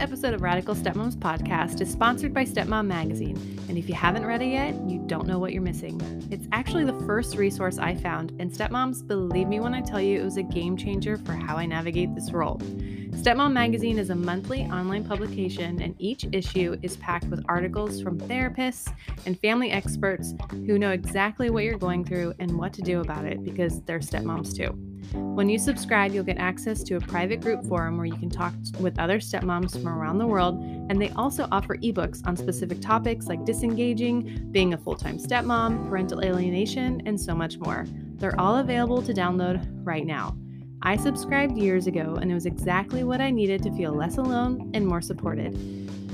This episode of Radical Stepmoms podcast is sponsored by Stepmom Magazine. And if you haven't read it yet, you don't know what you're missing. It's actually the first resource I found, and Stepmoms, believe me when I tell you it was a game changer for how I navigate this role. Stepmom Magazine is a monthly online publication, and each issue is packed with articles from therapists and family experts who know exactly what you're going through and what to do about it because they're stepmoms too. When you subscribe, you'll get access to a private group forum where you can talk with other stepmoms from around the world, and they also offer ebooks on specific topics like disengaging, being a full time stepmom, parental alienation, and so much more. They're all available to download right now. I subscribed years ago, and it was exactly what I needed to feel less alone and more supported.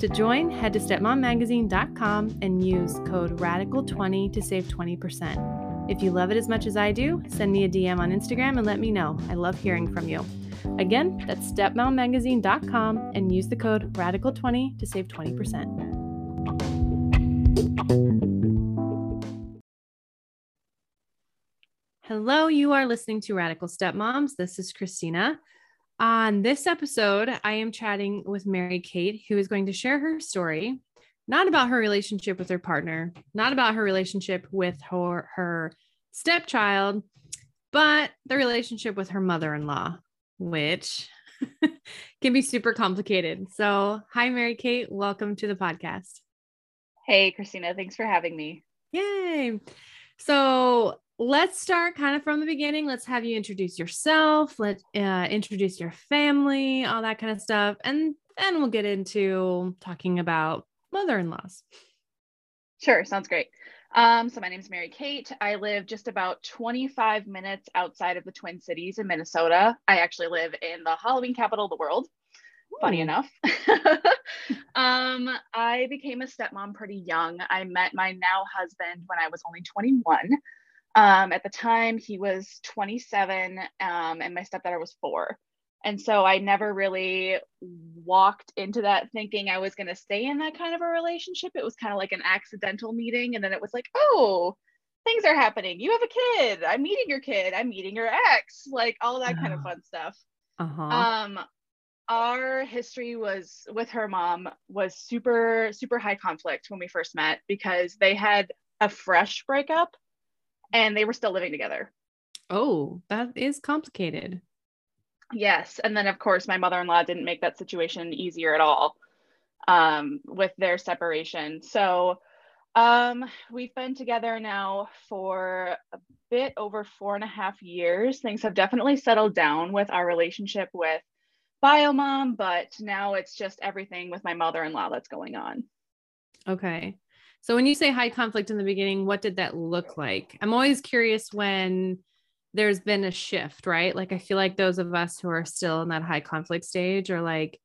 To join, head to stepmommagazine.com and use code RADICAL20 to save 20%. If you love it as much as I do, send me a DM on Instagram and let me know. I love hearing from you. Again, that's stepmommagazine.com and use the code RADICAL20 to save 20%. Hello, you are listening to Radical Stepmoms. This is Christina. On this episode, I am chatting with Mary Kate, who is going to share her story not about her relationship with her partner, not about her relationship with her her stepchild, but the relationship with her mother-in-law, which can be super complicated. So, hi Mary Kate, welcome to the podcast. Hey Christina, thanks for having me. Yay. So, let's start kind of from the beginning. Let's have you introduce yourself, let uh, introduce your family, all that kind of stuff, and then we'll get into talking about mother-in-laws. Sure, sounds great. Um, so my name is Mary Kate. I live just about 25 minutes outside of the Twin Cities in Minnesota. I actually live in the Halloween capital of the world. Funny enough. um, I became a stepmom pretty young. I met my now husband when I was only 21. Um, at the time, he was 27, um, and my stepdaughter was four. And so I never really walked into that thinking I was going to stay in that kind of a relationship. It was kind of like an accidental meeting. And then it was like, oh, things are happening. You have a kid. I'm meeting your kid. I'm meeting your ex, like all that kind of fun stuff. Uh-huh. Um, our history was with her mom was super, super high conflict when we first met because they had a fresh breakup and they were still living together. Oh, that is complicated. Yes. And then, of course, my mother in law didn't make that situation easier at all um, with their separation. So um, we've been together now for a bit over four and a half years. Things have definitely settled down with our relationship with Biomom, but now it's just everything with my mother in law that's going on. Okay. So when you say high conflict in the beginning, what did that look like? I'm always curious when there's been a shift, right? Like I feel like those of us who are still in that high conflict stage are like,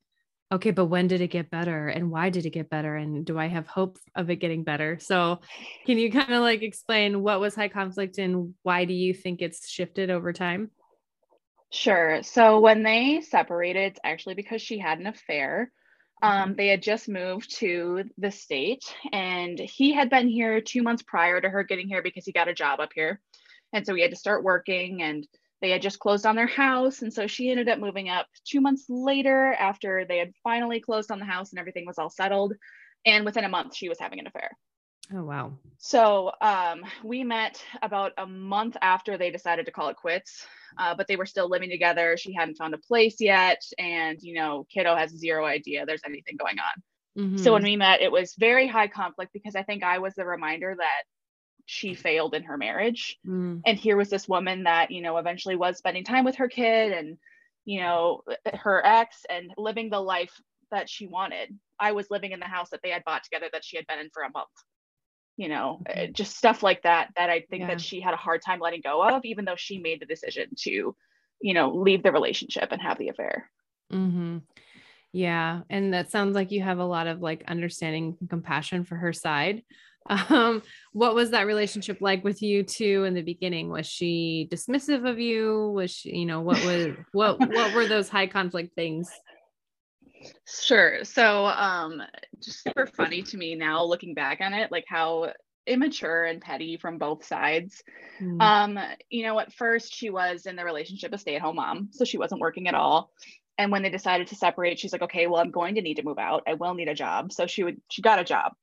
okay, but when did it get better and why did it get better and do I have hope of it getting better? So can you kind of like explain what was high conflict and why do you think it's shifted over time? Sure. So when they separated, it's actually because she had an affair. Um, mm-hmm. they had just moved to the state and he had been here two months prior to her getting here because he got a job up here. And so he had to start working and they had just closed on their house. And so she ended up moving up two months later after they had finally closed on the house and everything was all settled. And within a month, she was having an affair. Oh, wow. So um, we met about a month after they decided to call it quits, uh, but they were still living together. She hadn't found a place yet. And, you know, kiddo has zero idea there's anything going on. Mm-hmm. So when we met, it was very high conflict because I think I was the reminder that she failed in her marriage. Mm. And here was this woman that, you know, eventually was spending time with her kid and, you know, her ex and living the life that she wanted. I was living in the house that they had bought together that she had been in for a month. You know, mm-hmm. just stuff like that that I think yeah. that she had a hard time letting go of, even though she made the decision to you know, leave the relationship and have the affair. Mm-hmm. Yeah. And that sounds like you have a lot of like understanding and compassion for her side. Um, what was that relationship like with you two in the beginning? Was she dismissive of you? Was she, you know, what was what what were those high conflict things? Sure. So um just super funny to me now looking back on it, like how immature and petty from both sides. Mm. Um, you know, at first she was in the relationship a stay-at-home mom, so she wasn't working at all. And when they decided to separate, she's like, okay, well, I'm going to need to move out. I will need a job. So she would she got a job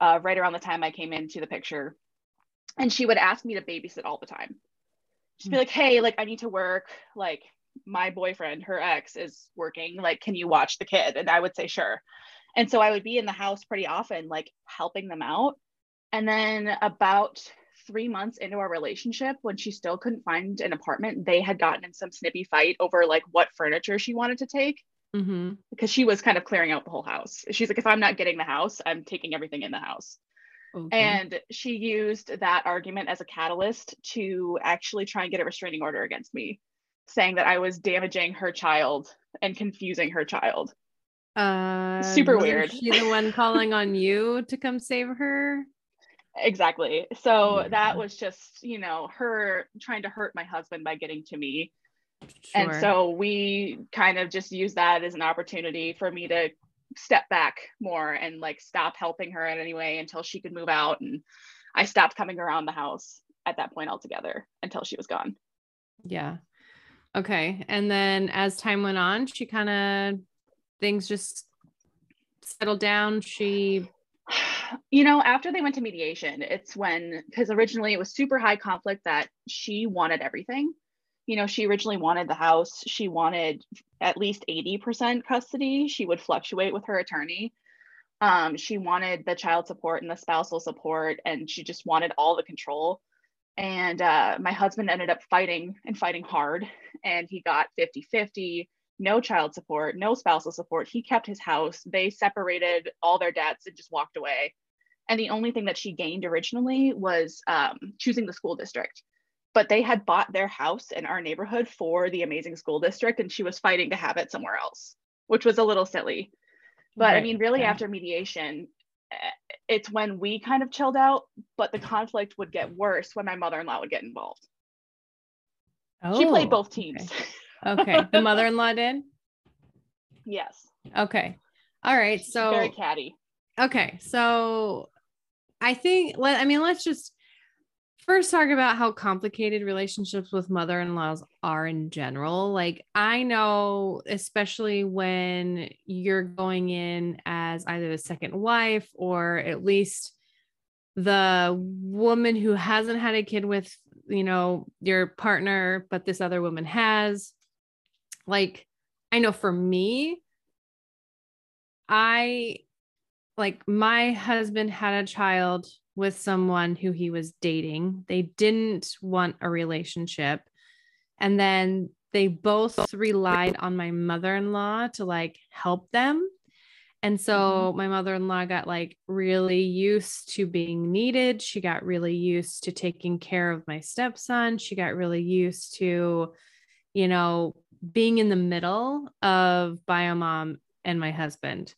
uh, right around the time I came into the picture. And she would ask me to babysit all the time. She'd be hmm. like, hey, like I need to work. Like my boyfriend, her ex, is working. Like, can you watch the kid? And I would say, sure. And so I would be in the house pretty often, like helping them out. And then about three months into our relationship, when she still couldn't find an apartment, they had gotten in some snippy fight over like what furniture she wanted to take mm-hmm. because she was kind of clearing out the whole house. She's like, if I'm not getting the house, I'm taking everything in the house. Okay. And she used that argument as a catalyst to actually try and get a restraining order against me, saying that I was damaging her child and confusing her child. Uh, Super weird. She the one calling on you to come save her. Exactly. So yeah. that was just, you know, her trying to hurt my husband by getting to me. Sure. And so we kind of just use that as an opportunity for me to step back more and like stop helping her in any way until she could move out. And I stopped coming around the house at that point altogether until she was gone. Yeah. Okay. And then as time went on, she kind of things just settled down. She you know, after they went to mediation, it's when because originally it was super high conflict that she wanted everything you know, she originally wanted the house. She wanted at least 80% custody. She would fluctuate with her attorney. Um, she wanted the child support and the spousal support, and she just wanted all the control. And uh, my husband ended up fighting and fighting hard, and he got 50 50, no child support, no spousal support. He kept his house. They separated all their debts and just walked away. And the only thing that she gained originally was um, choosing the school district but they had bought their house in our neighborhood for the amazing school district and she was fighting to have it somewhere else which was a little silly but right. i mean really yeah. after mediation it's when we kind of chilled out but the conflict would get worse when my mother-in-law would get involved. Oh, she played oh, both teams. Okay, okay. the mother-in-law did? Yes. Okay. All right so very catty. Okay so i think let i mean let's just first talk about how complicated relationships with mother-in-laws are in general. Like i know especially when you're going in as either the second wife or at least the woman who hasn't had a kid with you know your partner but this other woman has. Like i know for me i like my husband had a child with someone who he was dating. They didn't want a relationship. And then they both relied on my mother in law to like help them. And so mm-hmm. my mother in law got like really used to being needed. She got really used to taking care of my stepson. She got really used to, you know, being in the middle of biomom and my husband.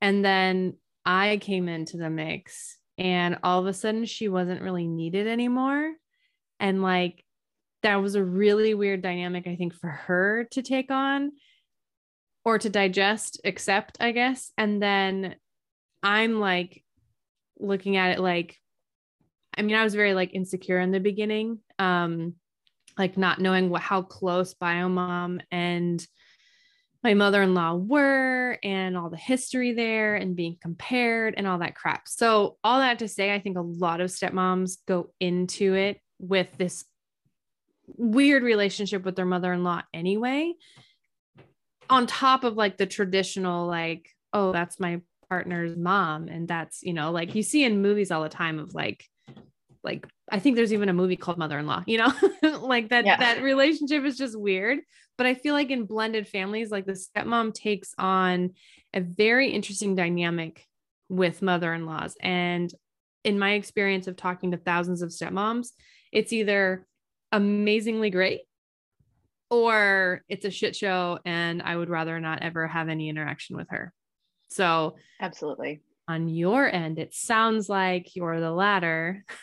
And then I came into the mix and all of a sudden she wasn't really needed anymore. And like that was a really weird dynamic i think for her to take on or to digest accept i guess. And then i'm like looking at it like i mean i was very like insecure in the beginning um like not knowing what how close biomom and my mother-in-law were and all the history there and being compared and all that crap. So all that to say I think a lot of stepmoms go into it with this weird relationship with their mother-in-law anyway. On top of like the traditional like oh that's my partner's mom and that's you know like you see in movies all the time of like like I think there's even a movie called Mother-in-Law, you know, like that yeah. that relationship is just weird. But I feel like in blended families, like the stepmom takes on a very interesting dynamic with mother-in-laws. And in my experience of talking to thousands of stepmoms, it's either amazingly great or it's a shit show and I would rather not ever have any interaction with her. So, absolutely. On your end, it sounds like you're the latter.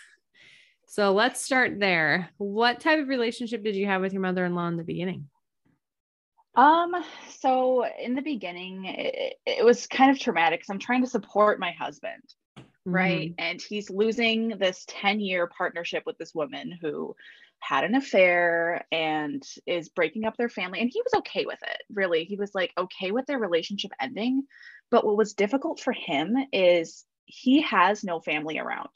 So let's start there. What type of relationship did you have with your mother-in-law in the beginning? Um, so in the beginning, it, it was kind of traumatic because I'm trying to support my husband, mm-hmm. right? And he's losing this 10 year partnership with this woman who had an affair and is breaking up their family. And he was okay with it, really. He was like okay with their relationship ending. But what was difficult for him is he has no family around.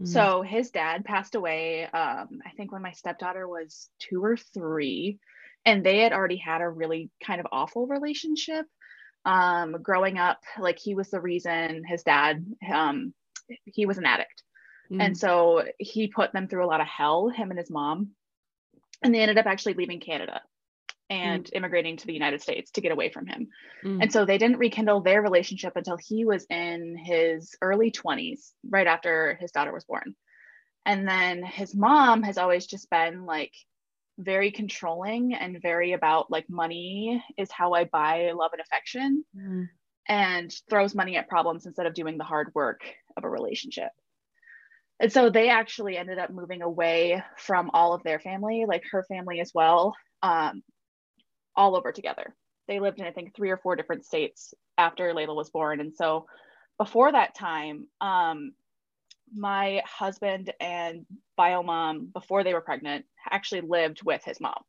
Mm. So his dad passed away, um, I think when my stepdaughter was two or three, and they had already had a really kind of awful relationship. Um, growing up, like he was the reason his dad, um, he was an addict. Mm. And so he put them through a lot of hell, him and his mom. And they ended up actually leaving Canada and mm. immigrating to the United States to get away from him. Mm. And so they didn't rekindle their relationship until he was in his early 20s, right after his daughter was born. And then his mom has always just been like very controlling and very about like money is how I buy love and affection mm. and throws money at problems instead of doing the hard work of a relationship. And so they actually ended up moving away from all of their family, like her family as well, um, all over together. They lived in, I think, three or four different states after Layla was born. And so before that time, um, my husband and bio mom, before they were pregnant, actually lived with his mom.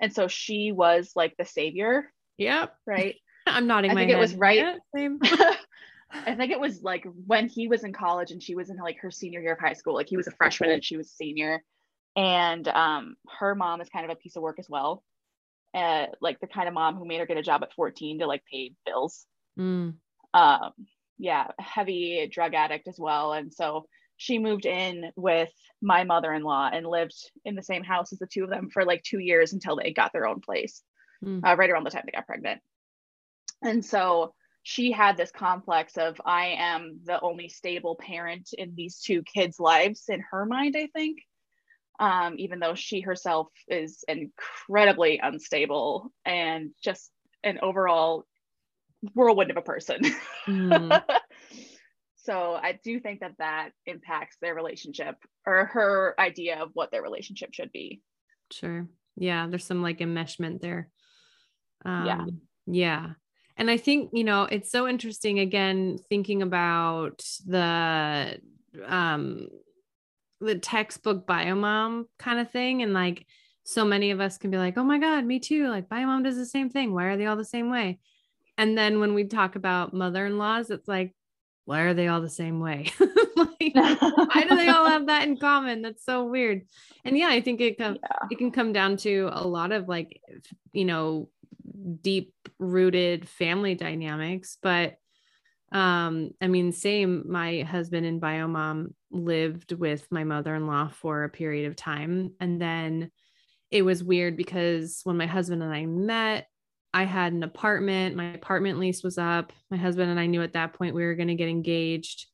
And so she was like the savior. Yep. Right. I'm nodding I my think head. it was right. Yeah, same. I think it was like when he was in college and she was in like her senior year of high school. Like he was a freshman and she was a senior. And um, her mom is kind of a piece of work as well uh, like the kind of mom who made her get a job at 14 to like pay bills. Mm. Um, yeah, heavy drug addict as well. And so she moved in with my mother-in-law and lived in the same house as the two of them for like two years until they got their own place, mm. uh, right around the time they got pregnant. And so she had this complex of I am the only stable parent in these two kids' lives in her mind, I think um, even though she herself is incredibly unstable and just an overall whirlwind of a person. Mm. so I do think that that impacts their relationship or her idea of what their relationship should be. Sure. Yeah. There's some like enmeshment there. Um, yeah. Yeah. And I think, you know, it's so interesting again, thinking about the um the textbook bio mom kind of thing and like so many of us can be like oh my god me too like bio mom does the same thing why are they all the same way? And then when we talk about mother-in-laws it's like why are they all the same way? Like, why do they all have that in common? That's so weird. And yeah i think it com- yeah. it can come down to a lot of like you know deep rooted family dynamics but um i mean same my husband and bio mom lived with my mother-in-law for a period of time and then it was weird because when my husband and i met i had an apartment my apartment lease was up my husband and i knew at that point we were going to get engaged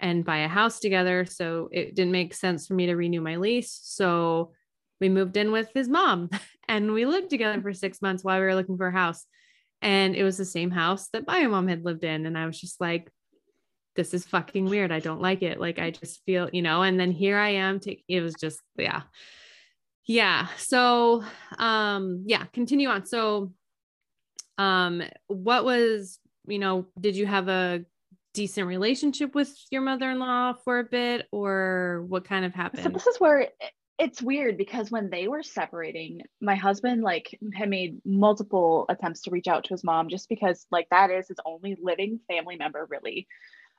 and buy a house together so it didn't make sense for me to renew my lease so we moved in with his mom and we lived together for six months while we were looking for a house and it was the same house that my mom had lived in. And I was just like, this is fucking weird. I don't like it. Like, I just feel, you know, and then here I am. Take, it was just, yeah. Yeah. So, um, yeah, continue on. So, um, what was, you know, did you have a decent relationship with your mother-in-law for a bit or what kind of happened? So this is where it's weird because when they were separating, my husband like had made multiple attempts to reach out to his mom just because like that is his only living family member really.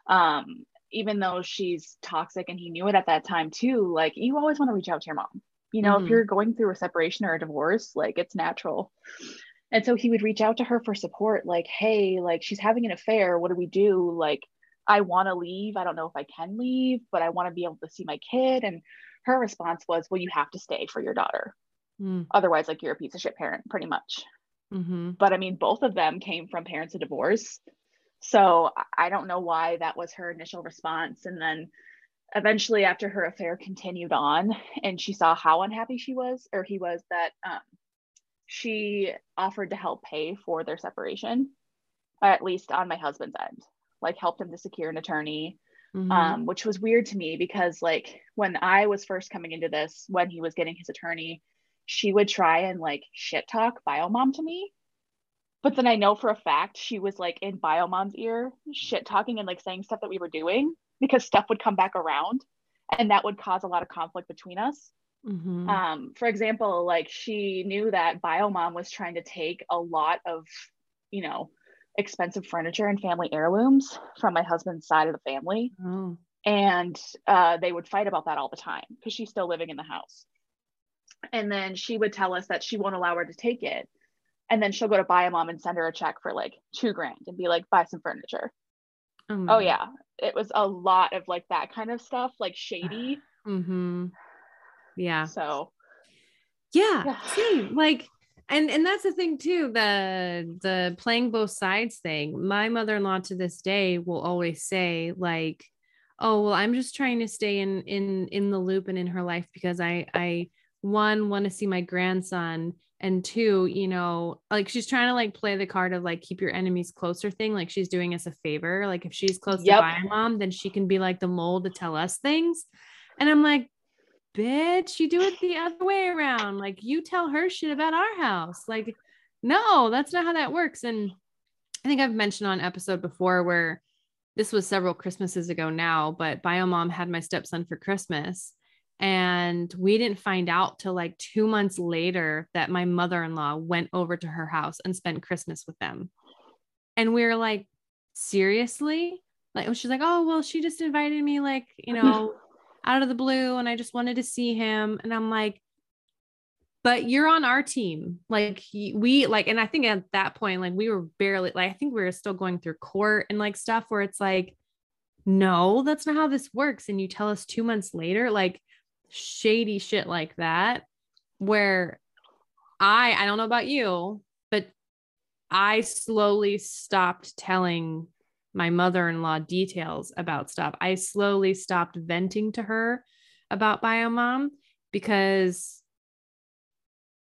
Um, even though she's toxic and he knew it at that time too, like you always want to reach out to your mom. You know, mm. if you're going through a separation or a divorce, like it's natural. And so he would reach out to her for support, like, hey, like she's having an affair. What do we do? Like, I want to leave. I don't know if I can leave, but I want to be able to see my kid. And her response was, well, you have to stay for your daughter. Mm. Otherwise, like you're a piece of shit parent, pretty much. Mm-hmm. But I mean, both of them came from parents of divorce. So I don't know why that was her initial response. And then eventually, after her affair continued on and she saw how unhappy she was, or he was, that um, she offered to help pay for their separation, at least on my husband's end, like helped him to secure an attorney. Mm-hmm. Um, which was weird to me because like when I was first coming into this, when he was getting his attorney, she would try and like shit talk biomom to me. But then I know for a fact she was like in biomom's ear, shit talking and like saying stuff that we were doing because stuff would come back around and that would cause a lot of conflict between us. Mm-hmm. Um, for example, like she knew that biomom was trying to take a lot of, you know, expensive furniture and family heirlooms from my husband's side of the family. Oh. And uh, they would fight about that all the time because she's still living in the house. And then she would tell us that she won't allow her to take it. And then she'll go to bio mom and send her a check for like two grand and be like, buy some furniture. Oh, oh yeah. It was a lot of like that kind of stuff, like shady. mm-hmm. Yeah. So yeah, yeah. See, like and and that's the thing too the the playing both sides thing. My mother-in-law to this day will always say like oh well i'm just trying to stay in in in the loop and in her life because i i one want to see my grandson and two you know like she's trying to like play the card of like keep your enemies closer thing like she's doing us a favor. Like if she's close yep. to mom then she can be like the mole to tell us things. And i'm like bitch you do it the other way around like you tell her shit about our house like no that's not how that works and i think i've mentioned on episode before where this was several christmases ago now but bio mom had my stepson for christmas and we didn't find out till like two months later that my mother in law went over to her house and spent Christmas with them. And we were like, seriously? Like, she's like, oh, well, she just invited me, like, you know, out of the blue, and I just wanted to see him. And I'm like, but you're on our team. Like, we, like, and I think at that point, like, we were barely, like, I think we were still going through court and like stuff where it's like, no, that's not how this works. And you tell us two months later, like, shady shit like that where I I don't know about you, but I slowly stopped telling my mother-in-law details about stuff. I slowly stopped venting to her about biomom because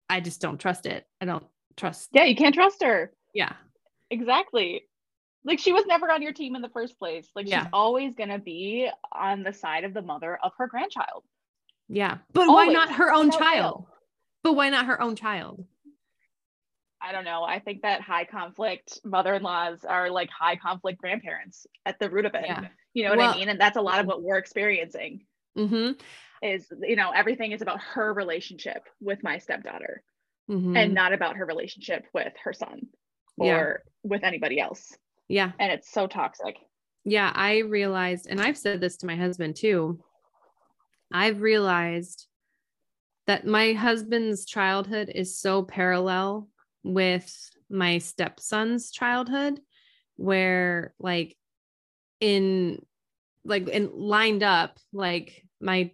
I just don't trust it. I don't trust. Yeah, you can't trust her. Yeah. Exactly. Like she was never on your team in the first place. Like yeah. she's always going to be on the side of the mother of her grandchild. Yeah. But Always. why not her own child? But why not her own child? I don't know. I think that high conflict mother-in-laws are like high conflict grandparents at the root of it. Yeah. You know what well, I mean? And that's a lot of what we're experiencing. Mm-hmm. Is you know everything is about her relationship with my stepdaughter, mm-hmm. and not about her relationship with her son or yeah. with anybody else. Yeah. And it's so toxic. Yeah, I realized, and I've said this to my husband too. I've realized that my husband's childhood is so parallel with my stepson's childhood where like in like in lined up like my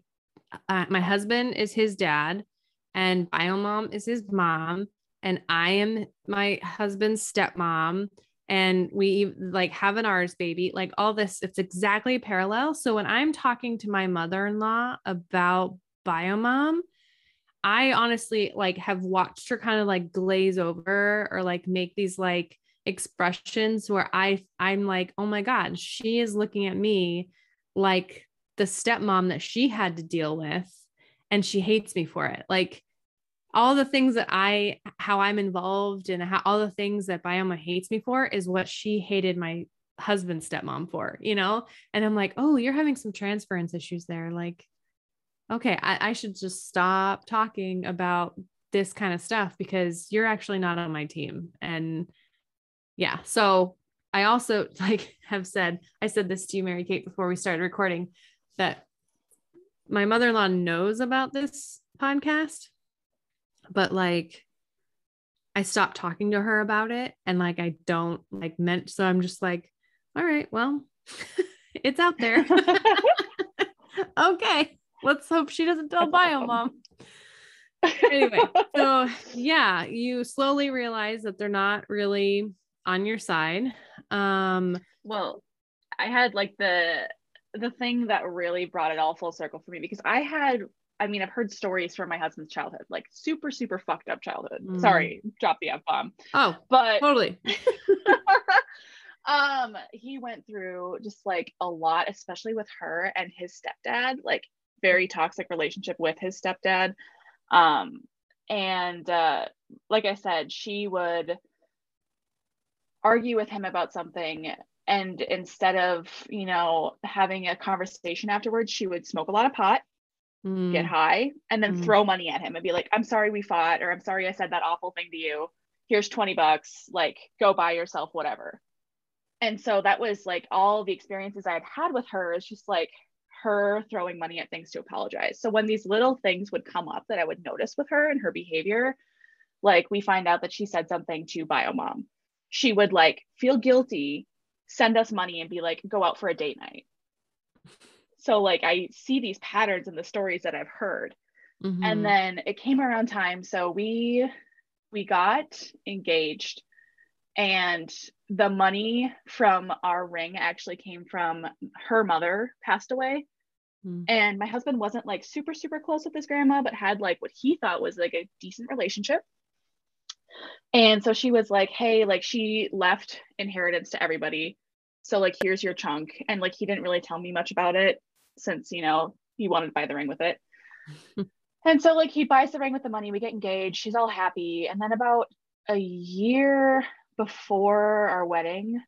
uh, my husband is his dad and bio mom is his mom and i am my husband's stepmom and we like have an ours baby. Like all this it's exactly parallel. So when i'm talking to my mother-in-law about biomom i honestly like have watched her kind of like glaze over or like make these like expressions where i i'm like oh my god she is looking at me like the stepmom that she had to deal with and she hates me for it like all the things that I, how I'm involved and how all the things that biomom hates me for is what she hated my husband's stepmom for, you know? And I'm like, oh, you're having some transference issues there. Like, okay, I, I should just stop talking about this kind of stuff because you're actually not on my team. And yeah, so I also like have said, I said this to you, Mary Kate, before we started recording, that my mother-in-law knows about this podcast but like I stopped talking to her about it and like I don't like meant so I'm just like all right well it's out there okay let's hope she doesn't tell bio mom anyway so yeah you slowly realize that they're not really on your side um well I had like the the thing that really brought it all full circle for me because I had I mean, I've heard stories from my husband's childhood, like super, super fucked up childhood. Mm. Sorry, drop the F bomb. Oh, But totally. um, he went through just like a lot, especially with her and his stepdad, like very toxic relationship with his stepdad. Um, and uh, like I said, she would argue with him about something and instead of you know having a conversation afterwards she would smoke a lot of pot Mm. get high and then Mm. throw money at him and be like i'm sorry we fought or i'm sorry i said that awful thing to you here's 20 bucks like go buy yourself whatever and so that was like all the experiences i had had with her is just like her throwing money at things to apologize. So when these little things would come up that i would notice with her and her behavior like we find out that she said something to biomom she would like feel guilty send us money and be like go out for a date night. So like i see these patterns in the stories that i've heard. Mhm. and then it came around time. So we we got engaged and the money from our ring actually came from her mother passed away Mm. and my husband wasn't like super super close with his grandma but had like what he thought was like a decent relationship. And so she was like hey like she left inheritance to everybody. So like here's your chunk. And like he didn't really tell me much about it since you know he wanted to buy the ring with it. And so like he buys the ring with the money. We get engaged. She's all happy. And then about a year before our wedding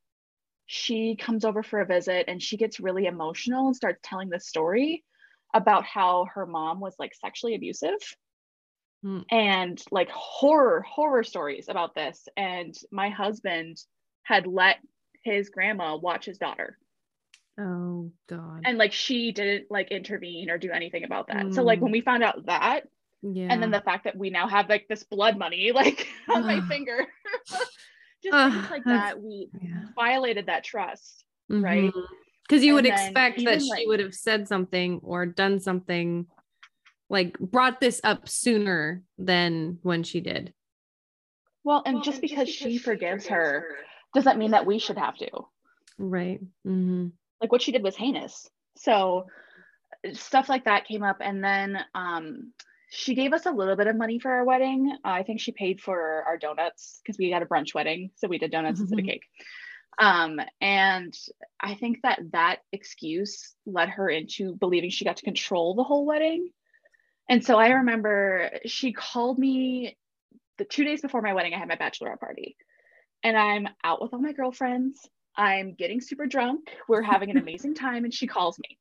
she comes over for a visit and she gets really emotional and starts telling the story about how her mom was like sexually abusive Hmm. and like horror horror stories about this and my husband had let his grandma watch his daughter oh god. and like she didn't like intervene or do anything about that so like Mm. when we found out that yeah. and then the fact that we now have like this blood money like on my finger just Ugh, things like that we yeah. violated that trust right? Because you would And then expect that even, she would have said something or done something like brought this up sooner than when she did. well and just because she forgives her doesn't mean that we should have to Right. hmm like what she did was heinous so stuff like that came up and then um she gave us a little bit of money for our wedding. Uh, i think she paid for our donuts because we had a brunch wedding so we did donuts instead of Mhm. cake. Um and i think that that excuse led her into believing she got to control the whole wedding. And so i remember she called me the two days before my wedding i had my bachelorette party. And i'm out with all my girlfriends. I'm getting super drunk. We're having an amazing time and she calls me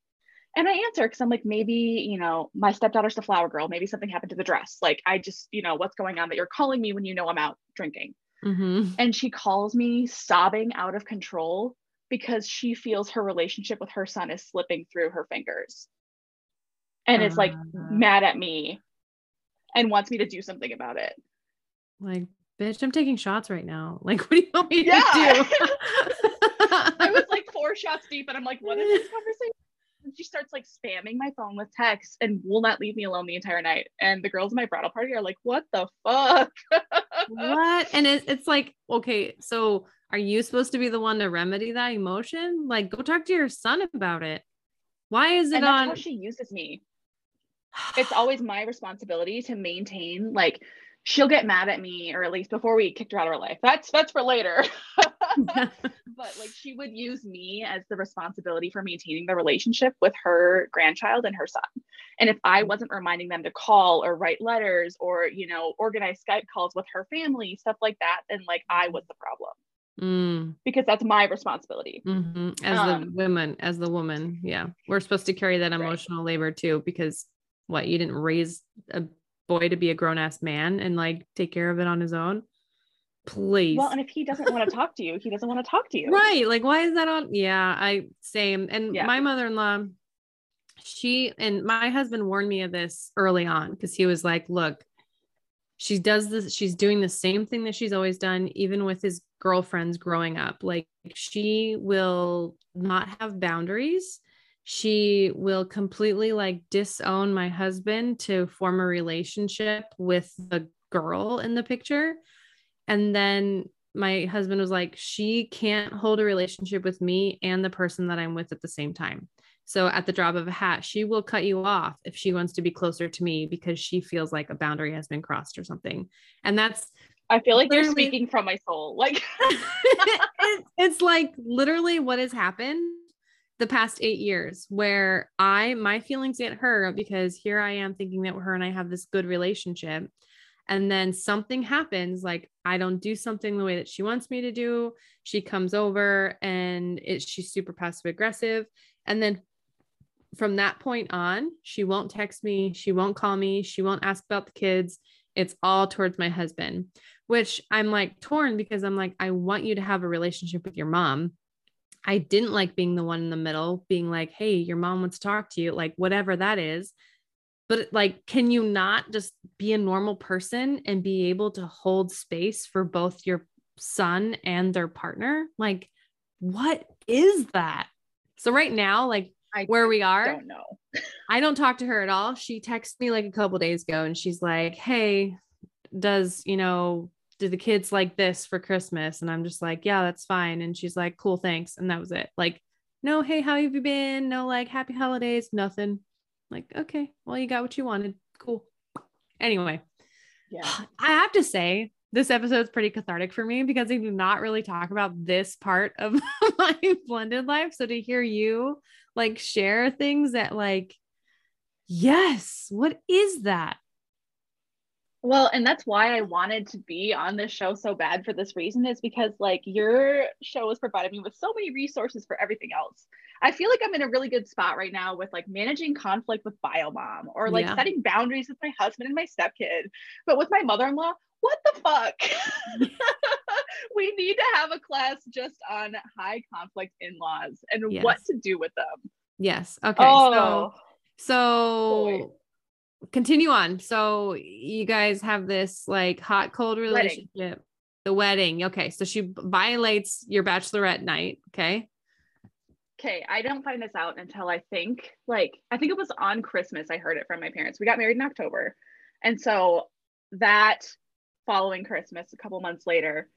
and I answer because I'm like, maybe, you know, my stepdaughter's the flower girl. Maybe something happened to the dress. Like, I just, you know, what's going on that you're calling me when you know I'm out drinking. hmm And she calls me sobbing out of control because she feels her relationship with her son is slipping through her fingers. And is like Uh. mad at me and wants me to do something about it. Like, bitch, I'm taking shots right now. Like, what do you want me Yeah. to do? I was like four shots deep and I'm like, what is this conversation? She starts like spamming my phone with texts and will not leave me alone the entire night. And the girls in my bridal party are like, what the fuck? what? And it, it's like, okay, so are you supposed to be the one to remedy that emotion? Like, go talk to your son about it. Why is it and that's on? how she uses me. It's always my responsibility to maintain like she'll get mad at me or at least before we kicked her out of her life. That's that's for later. but like she would use me as the responsibility for maintaining the relationship with her grandchild and her son. And if I wasn't reminding them to call or write letters or, you know, organize Skype calls with her family, stuff like that, then like I was the problem Mm, because that's my responsibility. mhm. As Um, the woman, as the woman, yeah, we're supposed to carry that Right. emotional labor too, because what you didn't raise a boy to be a grown ass man and like take care of it on his own. Please. Well, and if he doesn't want to talk to you, he doesn't want to talk to you. Right. Like, why is that on? Yeah, I same. And Yeah. my mother in law, she and my husband warned me of this early on because he was like, look, she does this, she's doing the same thing that she's always done, even with his girlfriends growing up. Like, she will not have boundaries. She will completely like disown my husband to form a relationship with the girl in the picture. And then my husband was like, she can't hold a relationship with me and the person that I'm with at the same time. So at the drop of a hat, she will cut you off if she wants to be closer to me because she feels like a boundary has been crossed or something. And that's I feel like you're speaking from my soul. Like it's like literally what has happened the past eight years where I my feelings get hurt because here I am thinking that her and I have this good relationship. And then something happens, like I don't do something the way that she wants me to do. She comes over and it, she's super passive aggressive. And then from that point on, she won't text me, she won't call me, she won't ask about the kids. It's all towards my husband, which I'm like torn because I'm like, I want you to have a relationship with your mom. I didn't like being the one in the middle, being like, hey, your mom wants to talk to you, like whatever that is. But like, can you not just be a normal person and be able to hold space for both your son and their partner? Like, what is that? So, right now, like, I where we are. I don't know. I don't talk to her at all. She texts me like a couple days ago and she's like, "Hey, does, you know, do the kids like this for Christmas?" And I'm just like, "Yeah, that's fine." And she's like, "Cool, thanks." And that was it. Like, no, "Hey, how have you been?" No like, "Happy holidays," nothing. Like, "Okay, well, you got what you wanted. Cool." Anyway, yeah. I have to say, this episode is pretty cathartic for me because I do not really talk about this part of my blended life. So to hear you like share things that like yes what is that well and that's why i wanted to be on this show so bad for this reason is because like your show has provided me with so many resources for everything else i feel like i'm in a really good spot right now with like managing conflict with biomom or like yeah. setting boundaries with my husband and my stepkid but with my mother-in-law what the fuck we need to have a class just on high conflict in-laws and yes. what to do with them yes okay oh, so so boy. Continue on. So you guys have this like hot cold relationship. Wedding. the wedding. Okay so she violates your bachelorette night okay? Okay i don't find this out until i think like i think it was on christmas i heard it from my parents. We got married in october. And so that following christmas a couple months later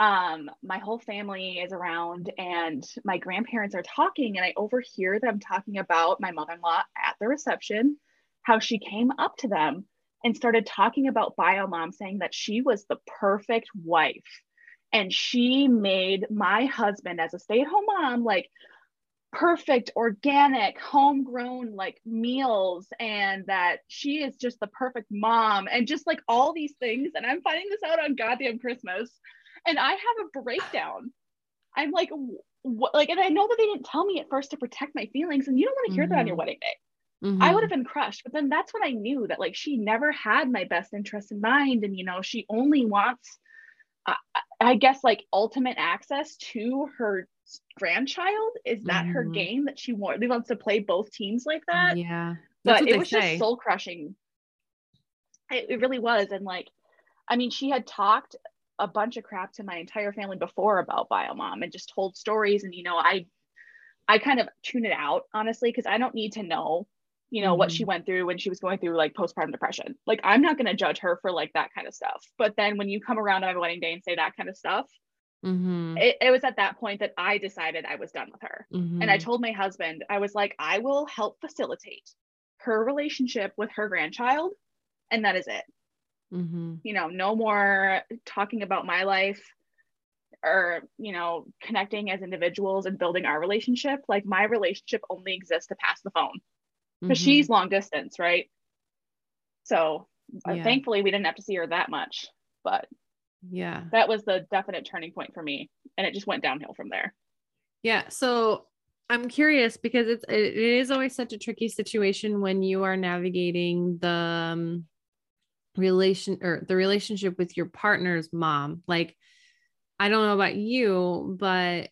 um my whole family is around and my grandparents are talking and i overhear them talking about my mother-in-law at the reception how she came up to them and started talking about biomom saying that she was the perfect wife and she made my husband as a stay-at-home mom like perfect organic homegrown like meals and that she is just the perfect mom and just like all these things and i'm finding this out on goddamn christmas and I have a breakdown. I'm like, what? Like, and I know that they didn't tell me at first to protect my feelings, and you don't want to hear mm-hmm. that on your mm-hmm. wedding day. Mm-hmm. I would have been crushed. But then that's when I knew that like she never had my best interest in mind, and you know, she only wants, uh, I guess, like ultimate access to her grandchild. Is that mm-hmm. her game that she wants? wants to play both teams like that. Yeah, that's but it was say. just soul crushing. It, it really was, and like, I mean, she had talked a bunch of crap to my entire family before about biomom and just told stories and you know i i kind of tune it out honestly because i don't need to know you know mm-hmm. what she mm-hmm. went through when she was going through like postpartum depression like i'm not going to judge her for like that kind of stuff but then when you come around on my wedding day and say that kind of stuff mm-hmm. it, it, was at that point that i decided i was done with her mm-hmm. and i mm-hmm. told my husband i was like i will help facilitate her relationship with her grandchild and that is it Mm-hmm. You know, no more talking about my life or, you know, connecting as individuals and building our relationship. Like my relationship only exists to pass the phone because mm-hmm. she's long distance, right? So uh, thankfully we didn't have to see her that much, but yeah, that was the definite turning point for me. And it just went downhill from there. Yeah. So I'm curious because it's it is always such a tricky situation when you are navigating the um, relation or the relationship with your partner's mom. Like, I don't know about you, but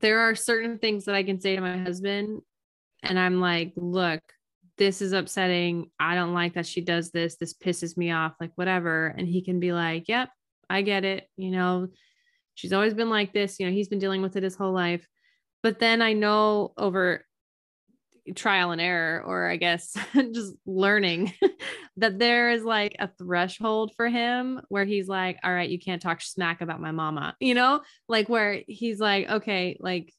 there are certain things that I can say to my husband, and I'm like, look, this is upsetting. I don't like that she does this. This pisses me off, like, whatever. And he can be like, yep, I get it. You know, she's always been like this. You know, he's been dealing with it his whole life. But then I know over trial and error or i guess just learning that there is like a threshold for him where he's like all right you can't talk smack about my mama you know like where he's like okay like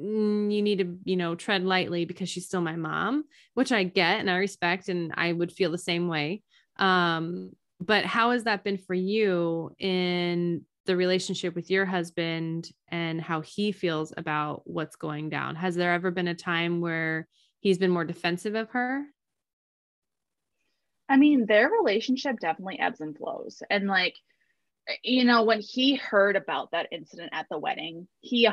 you need to, you know, tread lightly because she's still my mom, which I get and I respect and I would feel the same way. Um, but how has that been for you in the relationship with your husband and how he feels about what's going down? Has there ever been a time where he's been more defensive of her? I mean, their relationship definitely ebbs and flows. And like, you know, when he heard about that incident at the wedding, he 100%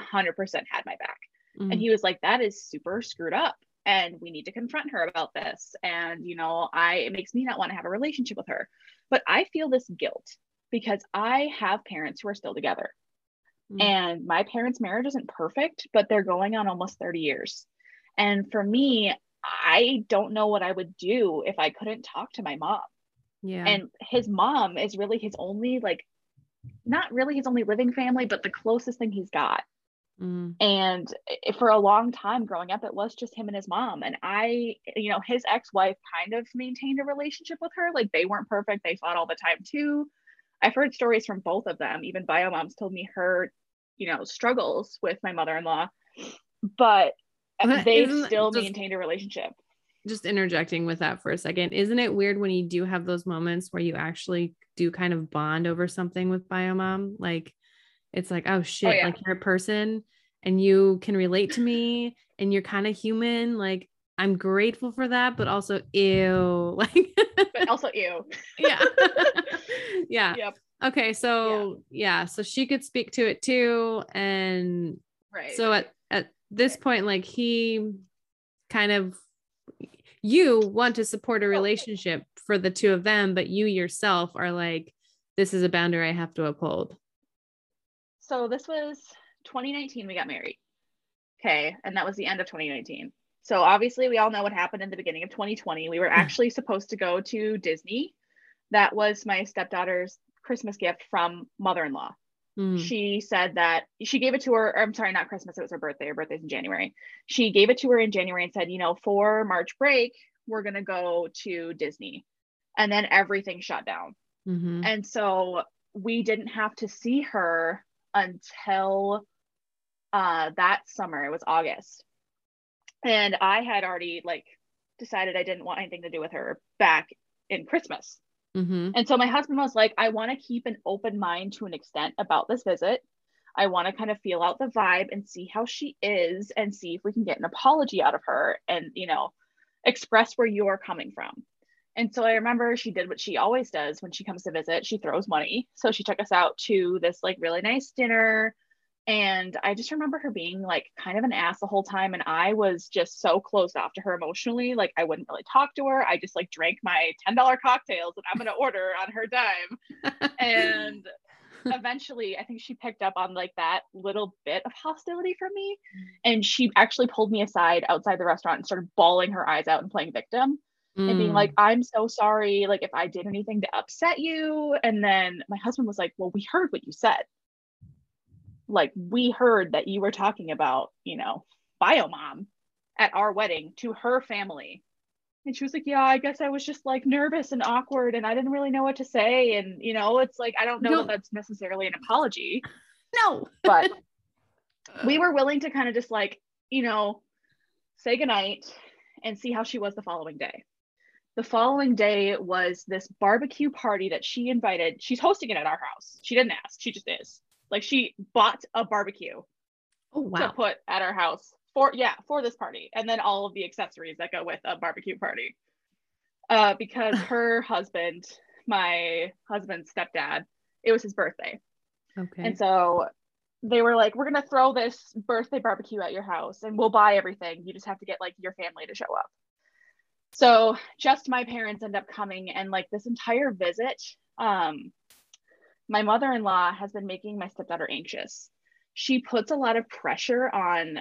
had my back. Mm-hmm. And he was like, that is super screwed up. And we need to confront her about this. And, you know, I, it makes me not want to have a relationship with her. But I feel this guilt because I have parents who are still together. Mm-hmm. And my parents' marriage isn't perfect, but they're going on almost 30 years. And for me, I don't know what I would do if I couldn't talk to my mom. Yeah. And his mom is really his only, like, not really his only living family, but the closest thing he's got. Mm. And for a long time growing up, it was just him and his mom. And I, you know, his ex wife kind of maintained a relationship with her. Like they weren't perfect, they fought all the time too. I've heard stories from both of them. Even bio moms told me her, you know, struggles with my mother in law, but they still just, maintained a relationship. Just interjecting with that for a second. Isn't it weird when you do have those moments where you actually do kind of bond over something with bio mom? Like it's like, oh, oh shit, oh, yeah. like you're a person and you can relate to me and you're kind of human. Like I'm grateful for that, but also ew. Like but also ew. yeah. yeah. Yep. Okay. So yeah. yeah. So she could speak to it too. And right. So at, at this point, like he kind of you want to support a oh, relationship for the two of them, but you yourself are like, this is a boundary I have to uphold. So this was 2019, we got married. Okay. And that was the end of 2019. So obviously, we all know what happened in the beginning of 2020. We were actually supposed to go to Disney. That was my stepdaughter's Christmas gift from mother in law. Mm. She said that she gave it to her. I'm sorry, not Christmas. It was her birthday. Her birthday's in January. She gave it to her in January and said, you know, for March break, we're going to go to Disney. And then everything shut down. Mm-hmm. And so we didn't have to see her until uh, that summer. It was August and i had already like decided i didn't want anything to do with her back in christmas mm-hmm. and so my husband was like i want to keep an open mind to an extent about this visit i want to kind of feel out the vibe and see how she is and see if we can get an apology out of her and you know express where you're coming from and so I remember she did what she always does when she comes to visit. She throws money. So she took us out to this like really nice dinner and I just remember her being like kind of an ass the whole time. And I was just so closed off to her emotionally. Like I wouldn't really talk to her. I just like drank my $10 cocktails that I'm going to order on her dime. and eventually, I think she picked up on like that little bit of hostility from me. And she actually pulled me aside outside the restaurant and started bawling her eyes out and playing victim. Mm. And being like, mm. I'm so sorry. Like, if I did anything to upset you. And then my husband was like, Well, we heard what you said like we heard that you were talking about, you know, bio mom at our wedding to her family. And she was like, Yeah, I guess I was just like nervous and awkward and I didn't really know what to say. And, you know, it's like, I don't know no. that that's necessarily an apology. No. but we were willing to kind of just like, you know, say goodnight and see how she was the following day. The following day was this barbecue party that she invited. She's hosting it at our house. She didn't ask, she just is. Like she bought a barbecue oh, wow. to put at our house for yeah for this party, and then all of the accessories that go with a barbecue party. Uh, because her husband, my husband's stepdad, it was his birthday. Okay. And so they were like, "We're gonna throw this birthday barbecue at your house, and we'll buy everything. You just have to get like your family to show up." So just my parents end up coming, and like this entire visit, um, my mother in law has been making my stepdaughter anxious. She puts a lot of pressure on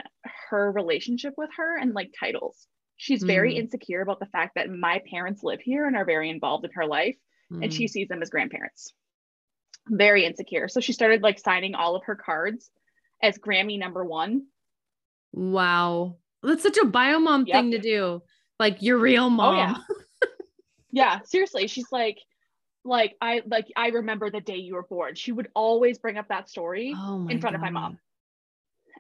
her relationship with her and like titles. She's very mm. insecure about the fact that my parents live here and are very involved in her life, mm. and she mm. sees them as grandparents. Very insecure. So she started like signing all of her cards as Grammy number one. Wow. That's such a bio mom yep. thing to do. Like your real mom. Oh, yeah. yeah, seriously. She's like, like I like I remember the day you were born. She would always bring up that story oh in front God. of my mom.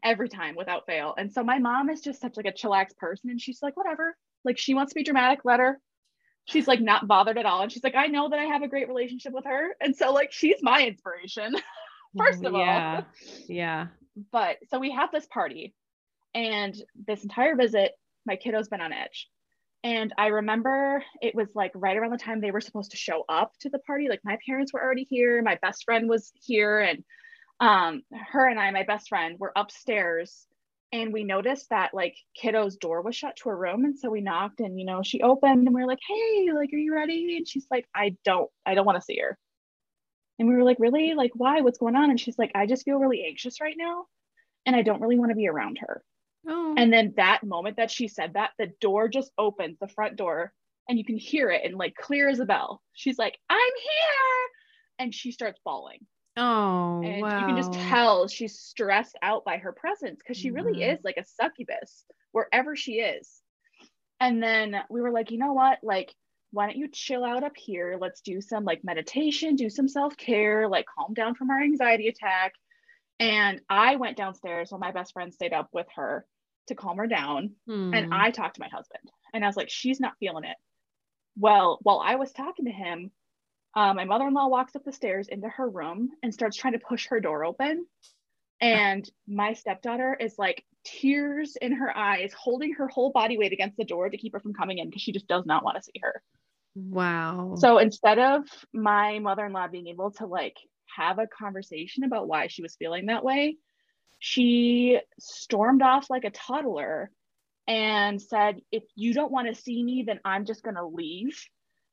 every time without fail. And so my mom is just such like a chillax person and she's like, whatever. Like she wants to be dramatic, let her. She's like not bothered at all. And she's like, I know that I have a great relationship with her. And so like she's my inspiration, first of yeah. all. Yeah. But so we have this party and this entire visit, my kiddo's been on edge. And I remember it was like right around the time they were supposed to show up to the party. Like my parents were already here, my best friend was here, and um, her and I, my best friend, were upstairs and we noticed that like kiddo's door was shut to her room and so we knocked and you know she opened and we were like hey like are you ready? And she's like i don't i don't want to see her. And we were like really? Like why? What's going on? And she's like i just feel really anxious right now and i don't really want to be around her Oh. and then that moment that she said that the door just opens the front door and you can hear it and like clear as a bell she's like i'm here and she starts bawling oh, and wow. you can just tell she's stressed out by her presence because she really Mhm. is like a succubus wherever she is and then we were like you know what like why don't you chill out up here let's do some like meditation do some self-care like calm down from our anxiety attack and i went downstairs while my best friend stayed up with her to calm her down Hmm. and I talked to my husband and I was like, she's not feeling it. Well, while I was talking to him, uh, my mother in law walks up the stairs into her room and starts trying to push her door open. And my stepdaughter is like tears in her eyes, holding her whole body weight against the door to keep her from coming in because she just does not want to see her. wow. So instead of my mother in law being able to like have a conversation about why she was feeling that way, she stormed off like a toddler and said, If you don't want to see me, then I'm just going to leave.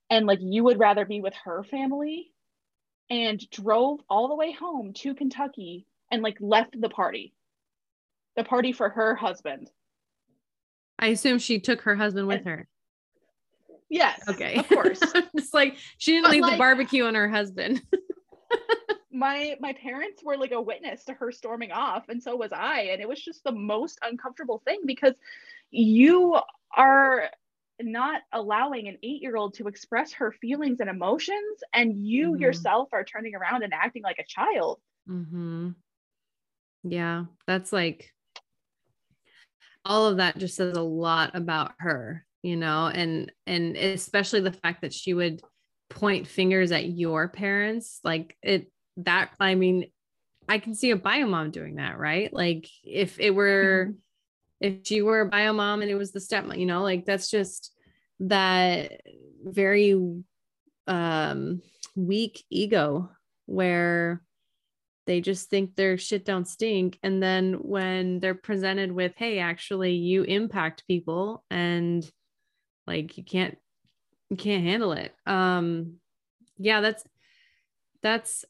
And like you would rather be with her family and drove all the way home to Kentucky and like left the party, the party for her husband. I assume she took her husband with her. Yes. Okay. Of course. it's like she didn't But, leave the barbecue on her husband. my my parents were like a witness to her storming off and so was i and it was just the most uncomfortable thing because you are not allowing an 8-year-old to express her feelings and emotions and you Mhm. yourself are turning around and acting like a child mm-hmm. Yeah, that's like all of that just says a lot about her, you know, and and especially the fact that she would point fingers at your parents, like it that I mean, I can see a bio mom doing that, right? Like if it were if she were a bio mom and it was the stepmom, you know, like that's just that very um weak ego where they just think their shit don't stink. And then when they're presented with hey actually you impact people and like you can't you can't handle it. Um yeah that's that's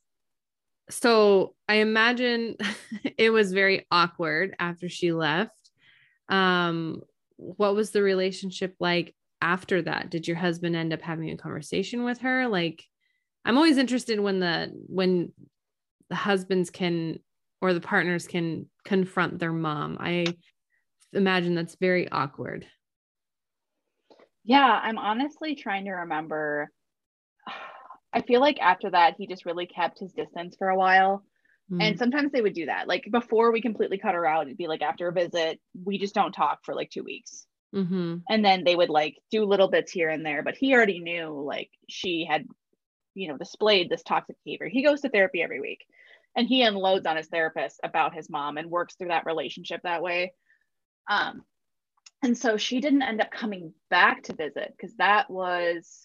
so i imagine it was very awkward after she left. Um what was the relationship like after that? Did your husband end up having a conversation with her? Like i'm always interested when the when the husbands can or the partners can confront their mom. I imagine that's very awkward. Yeah i'm honestly trying to remember i feel like after that he just really kept his distance for a while Mm. And sometimes they would do that. Like before we completely cut her out, it'd be like after a visit, we just don't talk for like two weeks. mm-hmm. And then they would like do little bits here and there. But he already knew like she had, you know, displayed this toxic behavior. He goes to therapy every week and he unloads on his therapist about his mom and works through that relationship that way. Um, and so she didn't end up coming back to visit because that was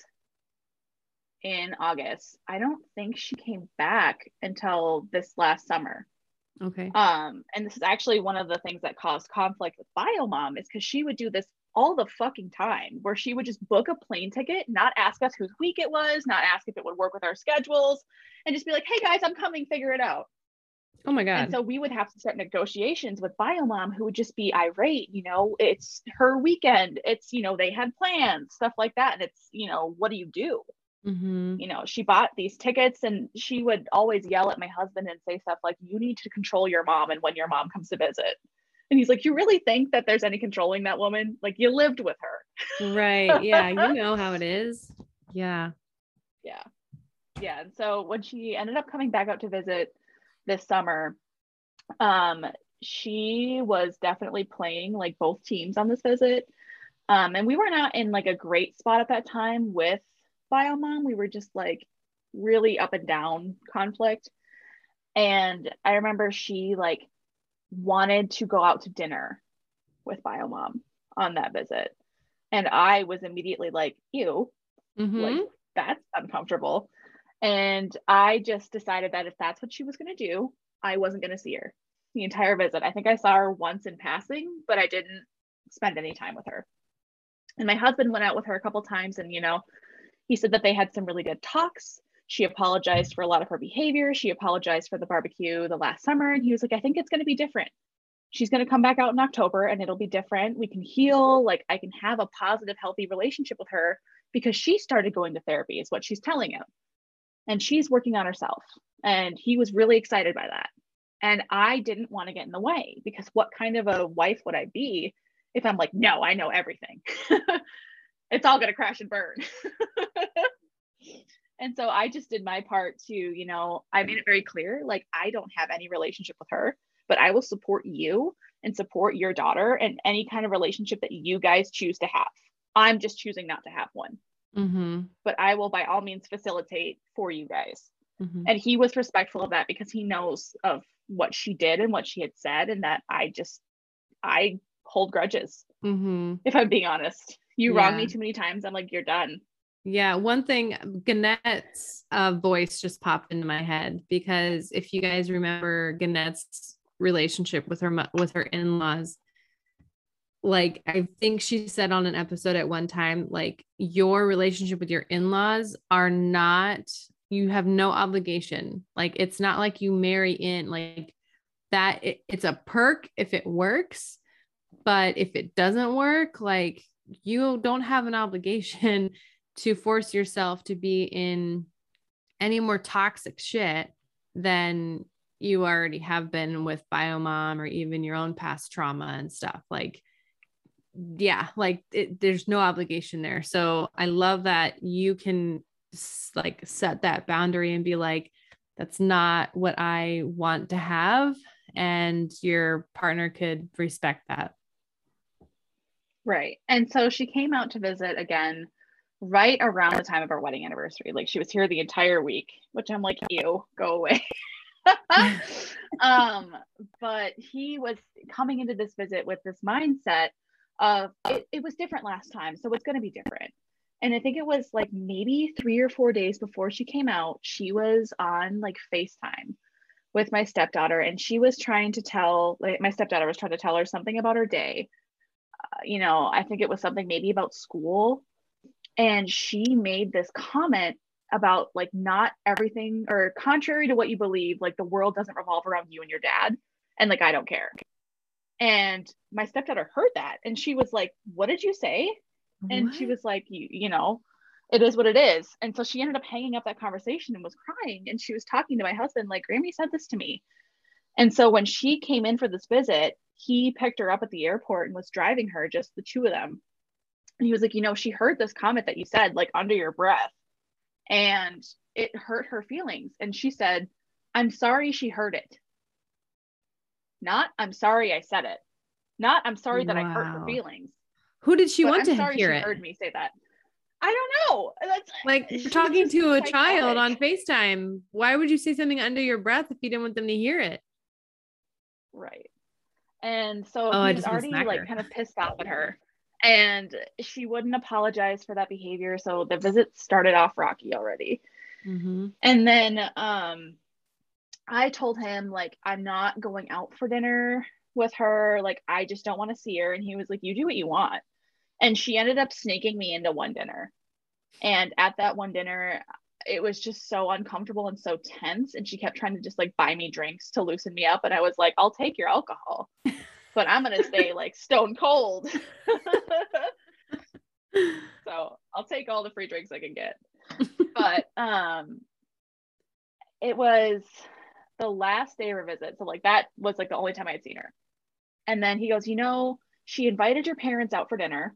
in August. I don't think she came back until this last summer. okay Um, and this is actually one of the things that caused conflict with Biomom is because she would do this all the fucking time, where she would just book a plane ticket, not ask us whose week it was, not ask if it would work with our schedules, and just be like, "Hey guys, I'm coming, figure it out." oh my god And so we would have to start negotiations with Biomom, who would just be irate. You know, it's her weekend. It's you know they had plans, stuff like that, and it's you know what do you do? Mm-hmm. you know, she bought these tickets and she would always yell at my husband and say stuff like, You need to control your mom and when your mom comes to visit. And he's like, You really think that there's any controlling that woman? Like, you lived with her. right yeah you know how it is yeah Yeah. Yeah. And so when she ended up coming back out to visit this summer, um, she was definitely playing like both teams on this visit. Um, and we were not in like a great spot at that time with Biomom. We were just like really up and down conflict. And I remember she like wanted to go out to dinner with Biomom on that visit. And I was immediately like, ew, mm-hmm. like that's uncomfortable. And I just decided that if that's what she was going to do, I wasn't going to see her the entire visit. I think I saw her once in passing, but I didn't spend any time with her. And my husband went out with her a couple times and, you know, he said that they had some really good talks. She apologized for a lot of her behavior. She apologized for the barbecue the last summer. And he was like, I think it's going to be different. She's going to come back out in October and it'll be different. We can heal. Like, I can have a positive, healthy relationship with her because she started going to therapy, is what she's telling him. And she's working on herself. And he was really excited by that. And I didn't want to get in the way because what kind of a wife would I be if I'm like, no, I know everything? it's all going to crash and burn. and so I just did my part to, you know, I made it very clear like, I don't have any relationship with her, but I will support you and support your daughter and any kind of relationship that you guys choose to have. I'm just choosing not to have one. Mm-hmm. But I will by all means facilitate for you guys. Mm-hmm. And he was respectful of that because he knows of what she did and what she had said, and that I just, I hold grudges. Mm-hmm. If I'm being honest, you yeah. wrong me too many times. I'm like, you're done. Yeah, one thing, Ganette's uh, voice just popped into my head because if you guys remember Ganette's relationship with her with her in-laws, like I think she said on an episode at one time, like your relationship with your in-laws are not you have no obligation. Like it's not like you marry in like that it, it's a perk if it works, but if it doesn't work, like you don't have an obligation to force yourself to be in any more toxic shit than you already have been with biomom or even your own past trauma and stuff. Like yeah like it, there's no obligation there. So i love that you can like set that boundary and be like that's not what i want to have and your partner could respect that right. And so she came out to visit again right around the time of our wedding anniversary. Like she was here the entire week which i'm like ew go away. Um but he was coming into this visit with this mindset of it, it was different last time so it's going to be different. And I think it was like maybe three or four days before she came out, she was on like FaceTime with my stepdaughter, and she was trying to tell, like, my stepdaughter was trying to tell her something about her day. You know, I think it was something maybe about school. And she made this comment about like not everything, or contrary to what you believe, like the world doesn't revolve around you and your dad. And like, I don't care. And my stepdaughter heard that and she was like, What did you say? and what? she was like you you know it is what it is and so she ended up hanging up that conversation and was crying and she was talking to my husband like grammy said this to me and so when she came in for this visit he picked her up at the airport and was driving her just the two of them and he was like you know she heard this comment that you said like under your breath and it hurt her feelings and she said i'm sorry she heard it not i'm sorry i said it not i'm sorry that wow. i hurt her feelings who did she but want I'm to sorry hear she it? Heard me say that. I don't know. That's like you're talking to a child on FaceTime. Why would you say something under your breath if you didn't want them to hear it? Right. And so oh, he was already like kind of pissed off at her. And she wouldn't apologize for that behavior. So the visit started off rocky already. Mm-hmm. And then um I told him like I'm not going out for dinner with her. Like I just don't want to see her. And he was like, You do what you want. And she ended up snaking me into one dinner. And at that one dinner, it was just so uncomfortable and so tense. And she kept trying to just like buy me drinks to loosen me up. And I was like, I'll take your alcohol, but I'm going to stay like stone cold. so I'll take all the free drinks I can get. But um, it was the last day of her visit. So, like, that was like the only time I had seen her. And then he goes, You know, she invited your parents out for dinner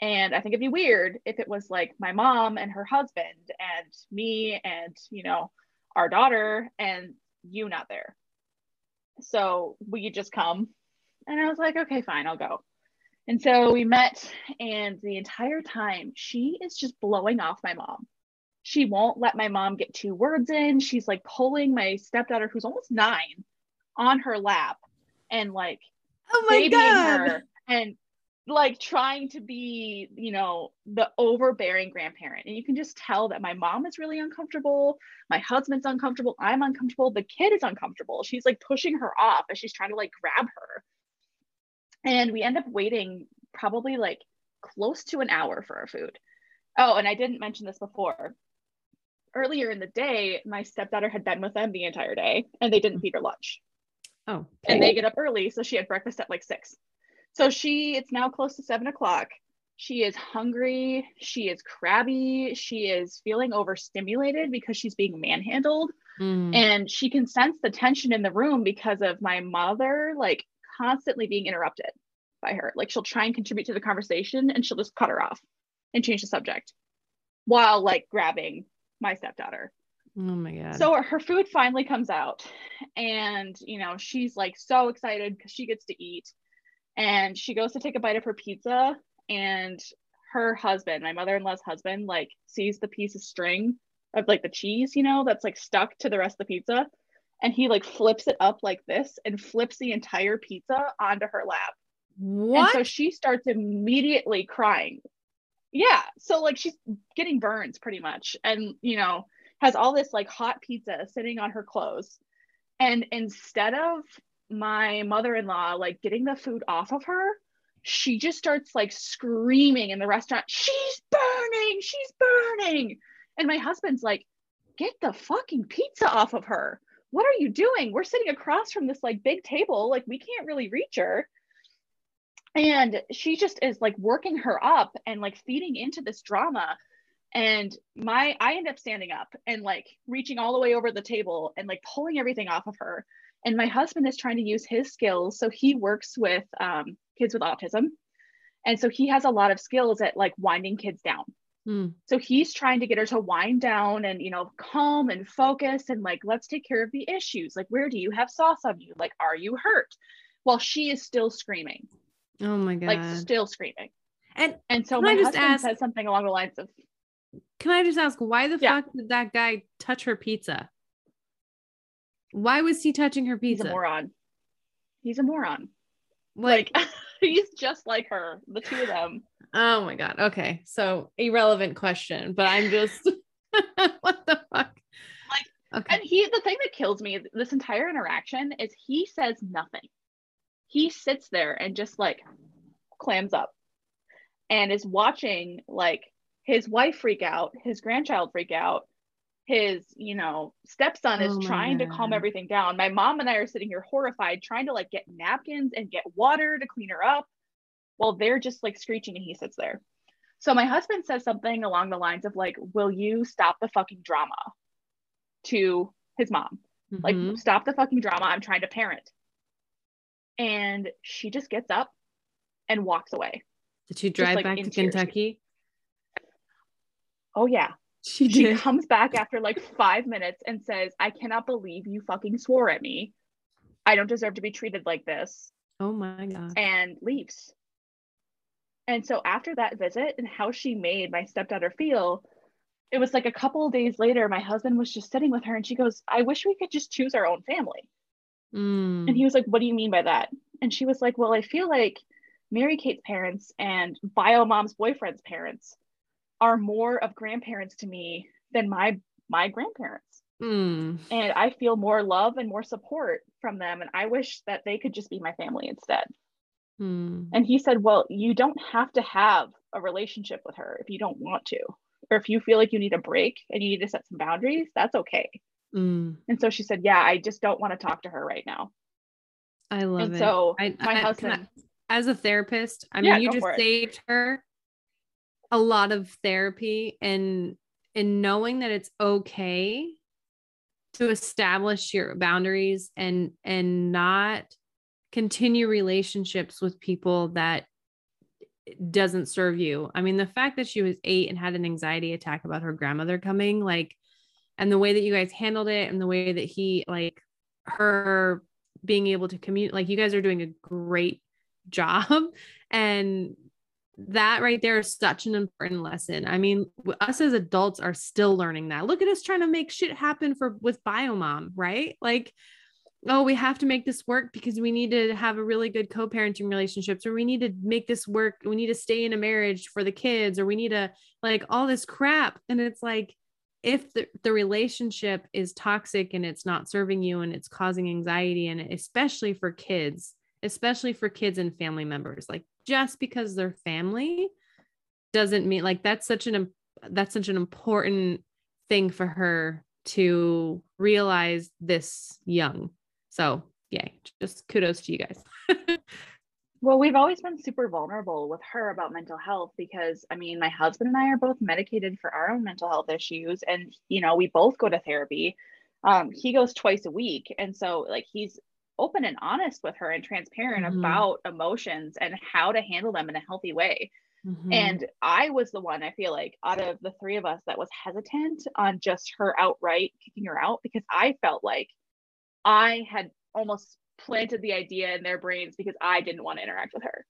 and I think it'd be weird if it was like my mom and her husband and me and, you know, our daughter and you not there. So will you just come? And I was like, okay, fine, I'll go. And so we met, and the entire time she is just blowing off my mom. She won't let my mom get two words in. She's like pulling my stepdaughter, who's almost nine, on her lap and like oh my god her and like trying to be, you know, the overbearing grandparent. And you can just tell that my mom is really uncomfortable. My husband's uncomfortable. I'm uncomfortable. The kid is uncomfortable. She's like pushing her off as she's trying to like grab her. And we end up waiting probably like close to an hour for our food. Oh, and I didn't mention this before. Earlier in the day, my stepdaughter had been with them the entire day and they didn't mm. feed her lunch. Oh. Okay. And they get up early. So she had breakfast at like six. So she, it's now close to seven o'clock. She is hungry. She is crabby. She is feeling overstimulated because she's being manhandled. Mm. And she can sense the tension in the room because of my mother, like constantly being interrupted by her. Like she'll try and contribute to the conversation and she'll just cut her off and change the subject while like grabbing my stepdaughter. Oh my God. So her food finally comes out and, you know, she's like so excited because she gets to eat and she goes to take a bite of her pizza and her husband my mother-in-law's husband like sees the piece of string of like the cheese you know that's like stuck to the rest of the pizza and he like flips it up like this and flips the entire pizza onto her lap. What and so she starts immediately crying. Yeah so like she's getting burns pretty much and you know has all this like hot pizza sitting on her clothes. And instead of my mother-in-law like getting the food off of her she just starts like screaming in the restaurant she's burning! She's burning! And my husband's like get the fucking pizza off of her. What are you doing? We're sitting across from this like big table. Like we can't really reach her. And she just is like working her up and like feeding into this drama. And my i end up standing up and like reaching all the way over the table and like pulling everything off of her and my husband is trying to use his skills. So he works with um, kids with autism. And so he has a lot of skills at like winding kids down. Mm. So he's trying to get her to wind down and, you know, calm and focus and like, let's take care of the issues. Like, where do you have sauce on you? Like, are you hurt? While she is still screaming. Oh my God. Like, still screaming. And, and so my husband ask, says something along the lines of, Can I just ask, why the yeah. fuck did that guy touch her pizza? Why was he touching her pizza? He's a moron. He's a moron. Like, like he's just like her, the two of them. Oh my god. Okay. So irrelevant question, but I'm just what the fuck? Like okay. and he the thing that kills me this entire interaction is he says nothing. He sits there and just like clams up and is watching like his wife freak out, his grandchild freak out, his you know stepson is oh trying God. to calm everything down. My mom and i are sitting here horrified trying to like get napkins and get water to clean her up while they're just like screeching and he sits there. So my husband says something along the lines of like will you stop the fucking drama? to his mom. Mm-hmm. like stop the fucking drama. I'm trying to parent. And she just gets up and walks away. Did she drive just, like, back to kentucky? Oh yeah she, she comes back after like five minutes and says, I cannot believe you fucking swore at me. I don't deserve to be treated like this. Oh my God. And leaves. And so after that visit and how she made my stepdaughter feel, it was like a couple of days later, my husband was just sitting with her and she goes, I wish we could just choose our own family. Mm. And he was like, What do you mean by that? And she was like, Well, I feel like Mary Kate's parents and Bio Mom's boyfriend's parents are more of grandparents to me than my my grandparents. Mm. And I feel more love and more support from them. And I wish that they could just be my family instead. Mm. And he said, Well, you don't have to have a relationship with her if you don't want to. Or if you feel like you need a break and you need to set some boundaries, that's okay. Mm. And so she said, Yeah, I just don't want to talk to her right now. I love and it. So I, my I, husband, I, as a therapist, I mean, yeah, you just saved her a lot of therapy and in knowing that it's okay to establish your boundaries and and not continue relationships with people that doesn't serve you. I mean, the fact that she was 8 and had an anxiety attack about her grandmother coming like and the way that you guys handled it and the way that he like her being able to commute like you guys are doing a great job and that right there is such an important lesson. I mean, us as adults are still learning that. Look at us trying to make shit happen for with biomom, right? Like, oh, we have to make this work because we need to have a really good co-parenting relationships, or we need to make this work. We need to stay in a marriage for the kids, or we need to like all this crap. And it's like, if the, the relationship is toxic and it's not serving you and it's causing anxiety, and especially for kids, especially for kids and family members, like just because they're family doesn't mean like that's such an that's such an important thing for her to realize this young. So, yay, just kudos to you guys. well, we've always been super vulnerable with her about mental health because I mean, my husband and I are both medicated for our own mental health issues and you know, we both go to therapy. Um, he goes twice a week and so like he's open and honest with her and transparent mm-hmm. about emotions and how to handle them in a healthy way. Mm-hmm. And I was the one I feel like out of the three of us that was hesitant on just her outright kicking her out because I felt like I had almost planted the idea in their brains because I didn't want to interact with her.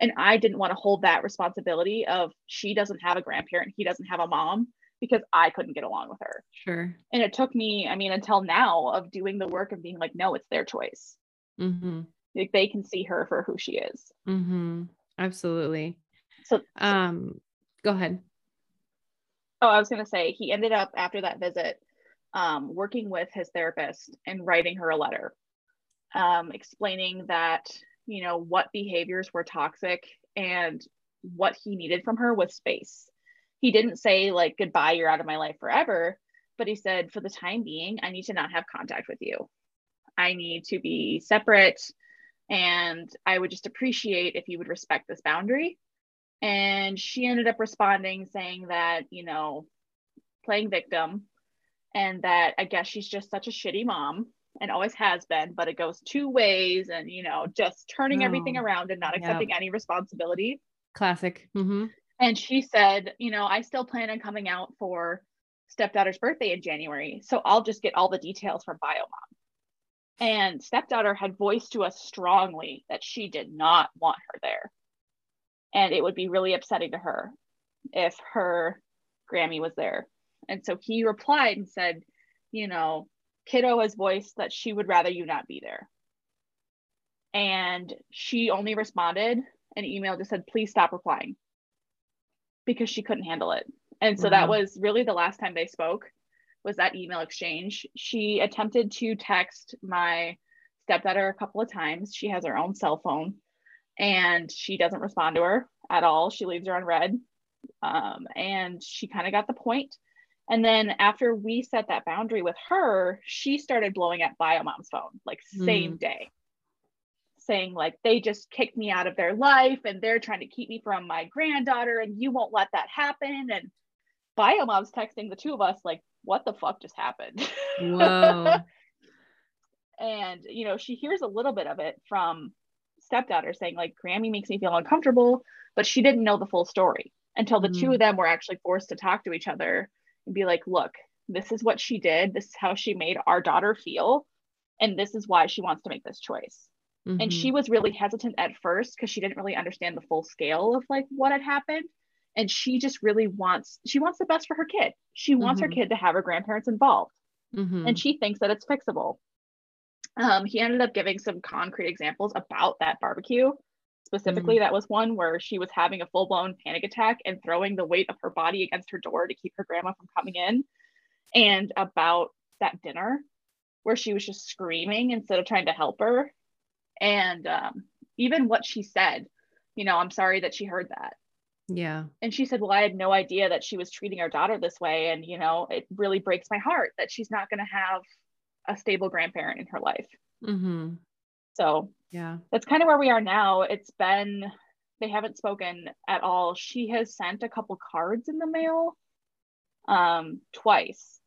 And I didn't want to hold that responsibility of she doesn't have a grandparent, he doesn't have a mom because I couldn't get along with her. Sure. And it took me, I mean, until now of doing the work of being like, no, it's their choice. Mm-hmm. Like they can see her for who she is. Mm-hmm. Absolutely. So, um, go ahead. Oh, I was going to say he ended up after that visit um, working with his therapist and writing her a letter um, explaining that, you know, what behaviors were toxic and what he needed from her was space he didn't say like goodbye you're out of my life forever but he said for the time being i need to not have contact with you. I need to be separate and i would just appreciate if you would respect this boundary. And she ended up responding saying that you know playing victim and that i guess she's just such a shitty mom and always has been but it goes two ways and you know just turning oh, everything around and not accepting any responsibility. Classic. Mm-hmm. And she said, you know, I still plan on coming out for stepdaughter's birthday in January. So I'll just get all the details from Biomom. And stepdaughter had voiced to us strongly that she did not want her there. And it would be really upsetting to her if her Grammy was there. And so he replied and said, you know, kiddo has voiced that she would rather you not be there. And she only responded an email just said, please stop replying because she couldn't handle it. And so wow. that was really the last time they spoke was that email exchange. She attempted to text my stepdaughter a couple of times. She has her own cell phone and she doesn't respond to her at all. She leaves her on read. Um, and she kind of got the point. And then after we set that boundary with her, she started blowing up Bio Mom's phone like same mm. day saying like they just kicked me out of their life and they're trying to keep me from my granddaughter and you won't let that happen. And biomom's texting the two of us like what the fuck just happened? Whoa. and you know she hears a little bit of it from stepdaughter saying like grammy makes me feel uncomfortable but she didn't know the full story until the mm. two of them were actually forced to talk to each other and be like look this is what she did. This is how she made our daughter feel. And this is why she wants to make this choice Mm-hmm. And she mm-hmm. was really hesitant at first because she didn't really understand the full scale of like what had happened. And she just really wants, she wants the best for her kid. She wants mm-hmm. her kid to have her grandparents involved. Mm-hmm. And she thinks that it's fixable. Um, he ended up giving some concrete examples about that barbecue. Specifically, mm-hmm. that was one where she was having a full blown panic attack and throwing the weight of her body against her door to keep her grandma from coming in. And about that dinner where she was just screaming instead of trying to help her and um, even what she said you know i'm sorry that she heard that. Yeah. And she said well i had no idea that she was treating our daughter this way. And you know it really breaks my heart that she's not going to have a stable grandparent in her life. Mm-hmm. so yeah. that's kind of where we are now. It's been they haven't spoken at all. She has sent a couple cards in the mail um twice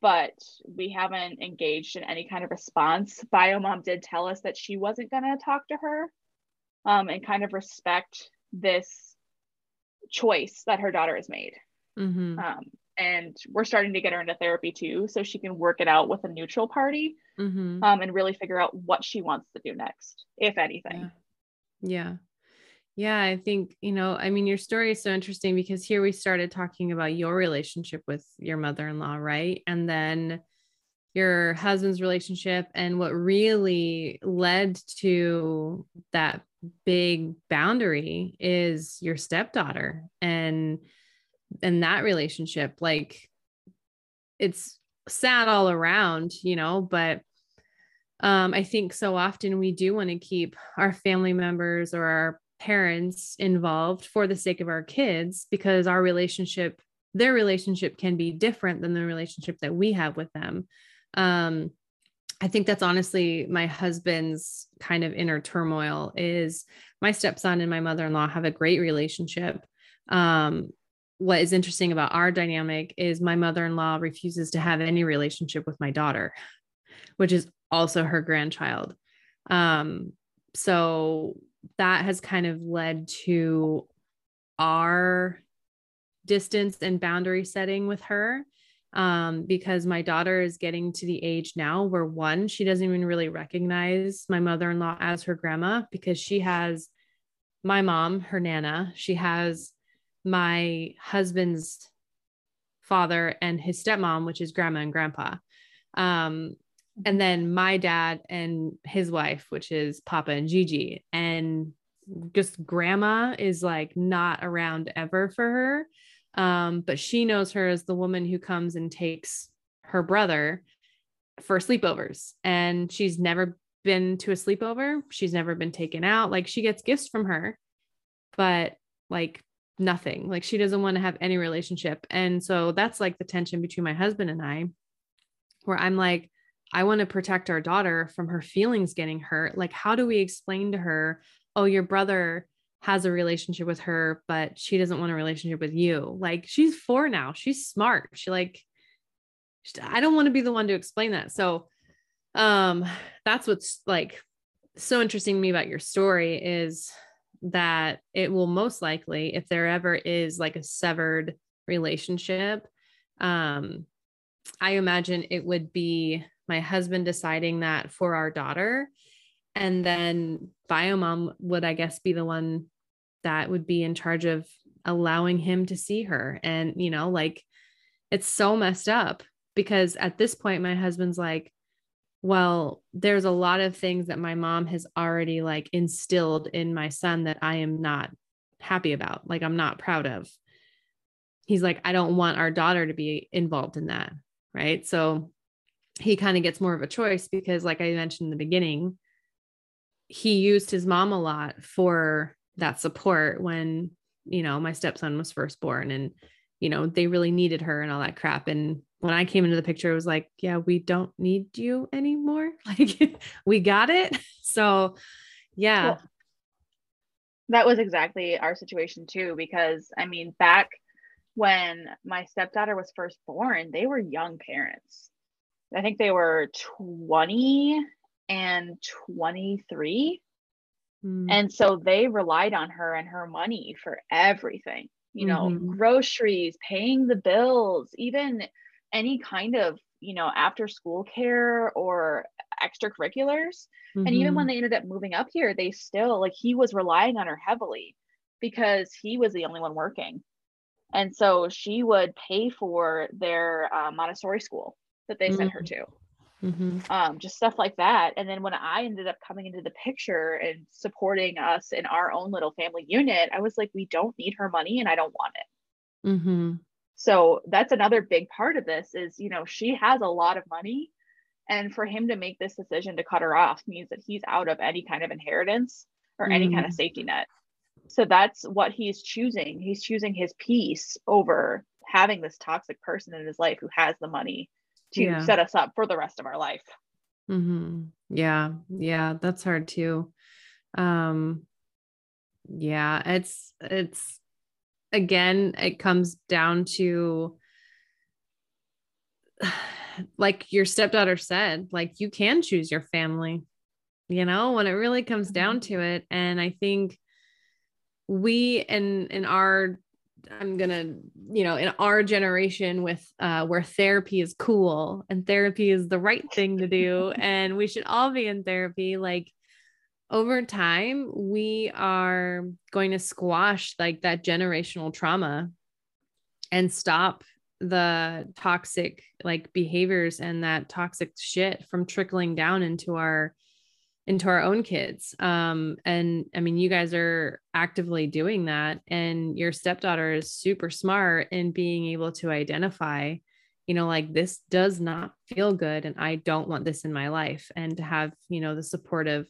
but we haven't engaged in any kind of response. Biomom did tell us that she wasn't going to talk to her um, and kind of respect this choice that her daughter has made. Mm-hmm. Um, and we're starting to get her into therapy too so she can work it out with a neutral party mm-hmm. um, and really figure out what she wants to do next if anything yeah. yeah yeah i think you know i mean your story is so interesting because here we started talking about your relationship with your mother-in-law right? And then your husband's relationship and what really led to that big boundary is your stepdaughter and and that relationship. Like it's sad all around you know but um i think so often we do want to keep our family members or our parents involved for the sake of our kids because our relationship their relationship can be different than the relationship that we have with them um I think that's honestly my husband's kind of inner turmoil is my stepson and my mother-in-law have a great relationship. Um, what is interesting about our dynamic is my mother-in-law refuses to have any relationship with my daughter, which is also her grandchild. Um, so that has kind of led to our distance and boundary setting with her um, because my daughter is getting to the age now where one, she doesn't even really recognize my mother in law as her grandma because she has my mom, her nana, she has my husband's father and his stepmom, which is grandma and grandpa. Um, and then my dad and his wife, which is Papa and Gigi. And just grandma is like not around ever for her. Um, but she knows her as the woman who comes and takes her brother for sleepovers. And she's never been to a sleepover. She's never been taken out. Like she gets gifts from her, but like nothing. Like she doesn't want to have any relationship. And so that's like the tension between my husband and I, where I'm like, I want to protect our daughter from her feelings getting hurt. Like, how do we explain to her, oh, your brother has a relationship with her, but she doesn't want a relationship with you. Like she's four now. She's smart. She like, I don't want to be the one to explain that. So, um, that's what's like so interesting to me about your story is that it will most likely, if there ever is like a severed relationship, um, I imagine it would be my husband deciding that for our daughter and then biomom would i guess be the one that would be in charge of allowing him to see her. And, you know, like it's so messed up because at this point, my husband's like, well, there's a lot of things that my mom has already like instilled in my son that I am not happy about, like I'm not proud of. He's like, I don't want our daughter to be involved in that. Right. So he kind of gets more of a choice because, like I mentioned in the beginning, he used his mom a lot for that support when you know my stepson was first born and you know they really needed her and all that crap. And when i came into the picture it was like yeah we don't need you anymore. Like we got it. So yeah. That was exactly our situation too because i mean back when my stepdaughter was first born they were young parents i think they were 20 and 23 Mm. And so they relied on her and her money for everything, you know, mm-hmm. groceries, paying the bills, even any kind of, you know, after school care or extracurriculars. Mm-hmm. And even when mm-hmm. they ended up moving up here, they still like he was relying on her heavily because he was the only one working. And so she would pay for their uh, Montessori school that they mm-hmm. sent her mm. to mm-hmm. um, just stuff like that. And then when I ended up coming into the picture and supporting us in our own little family unit, I was like, we don't need her money and I don't want it. Mm-hmm. So that's another big part of this is, you know, she has a lot of money. And for him to make this decision to cut her off means that he's out of any kind of inheritance or mm-hmm. any kind of mm-hmm. safety net. So that's what he's choosing. He's choosing his peace over having this toxic person in his life who has the money to yeah. set us up for the rest of our life. Mm-hmm. Yeah. Yeah. That's hard too. Um, yeah, it's, it's, again, it comes down to, like your stepdaughter said, like you can choose your family, you know, when it really comes down mm-hmm. to it. And I think we, in, in our I'm gonna, you know, in our generation with uh where therapy is cool and therapy is the right thing to do, and we should all be in therapy, like over time, we are going to squash like that generational trauma and stop the toxic like behaviors and that toxic shit from trickling down into our into our own kids. Um and i mean you guys are actively doing that and your stepdaughter is super smart in being able to identify you know like this does not feel good and i don't want this in my life and to have you know the support of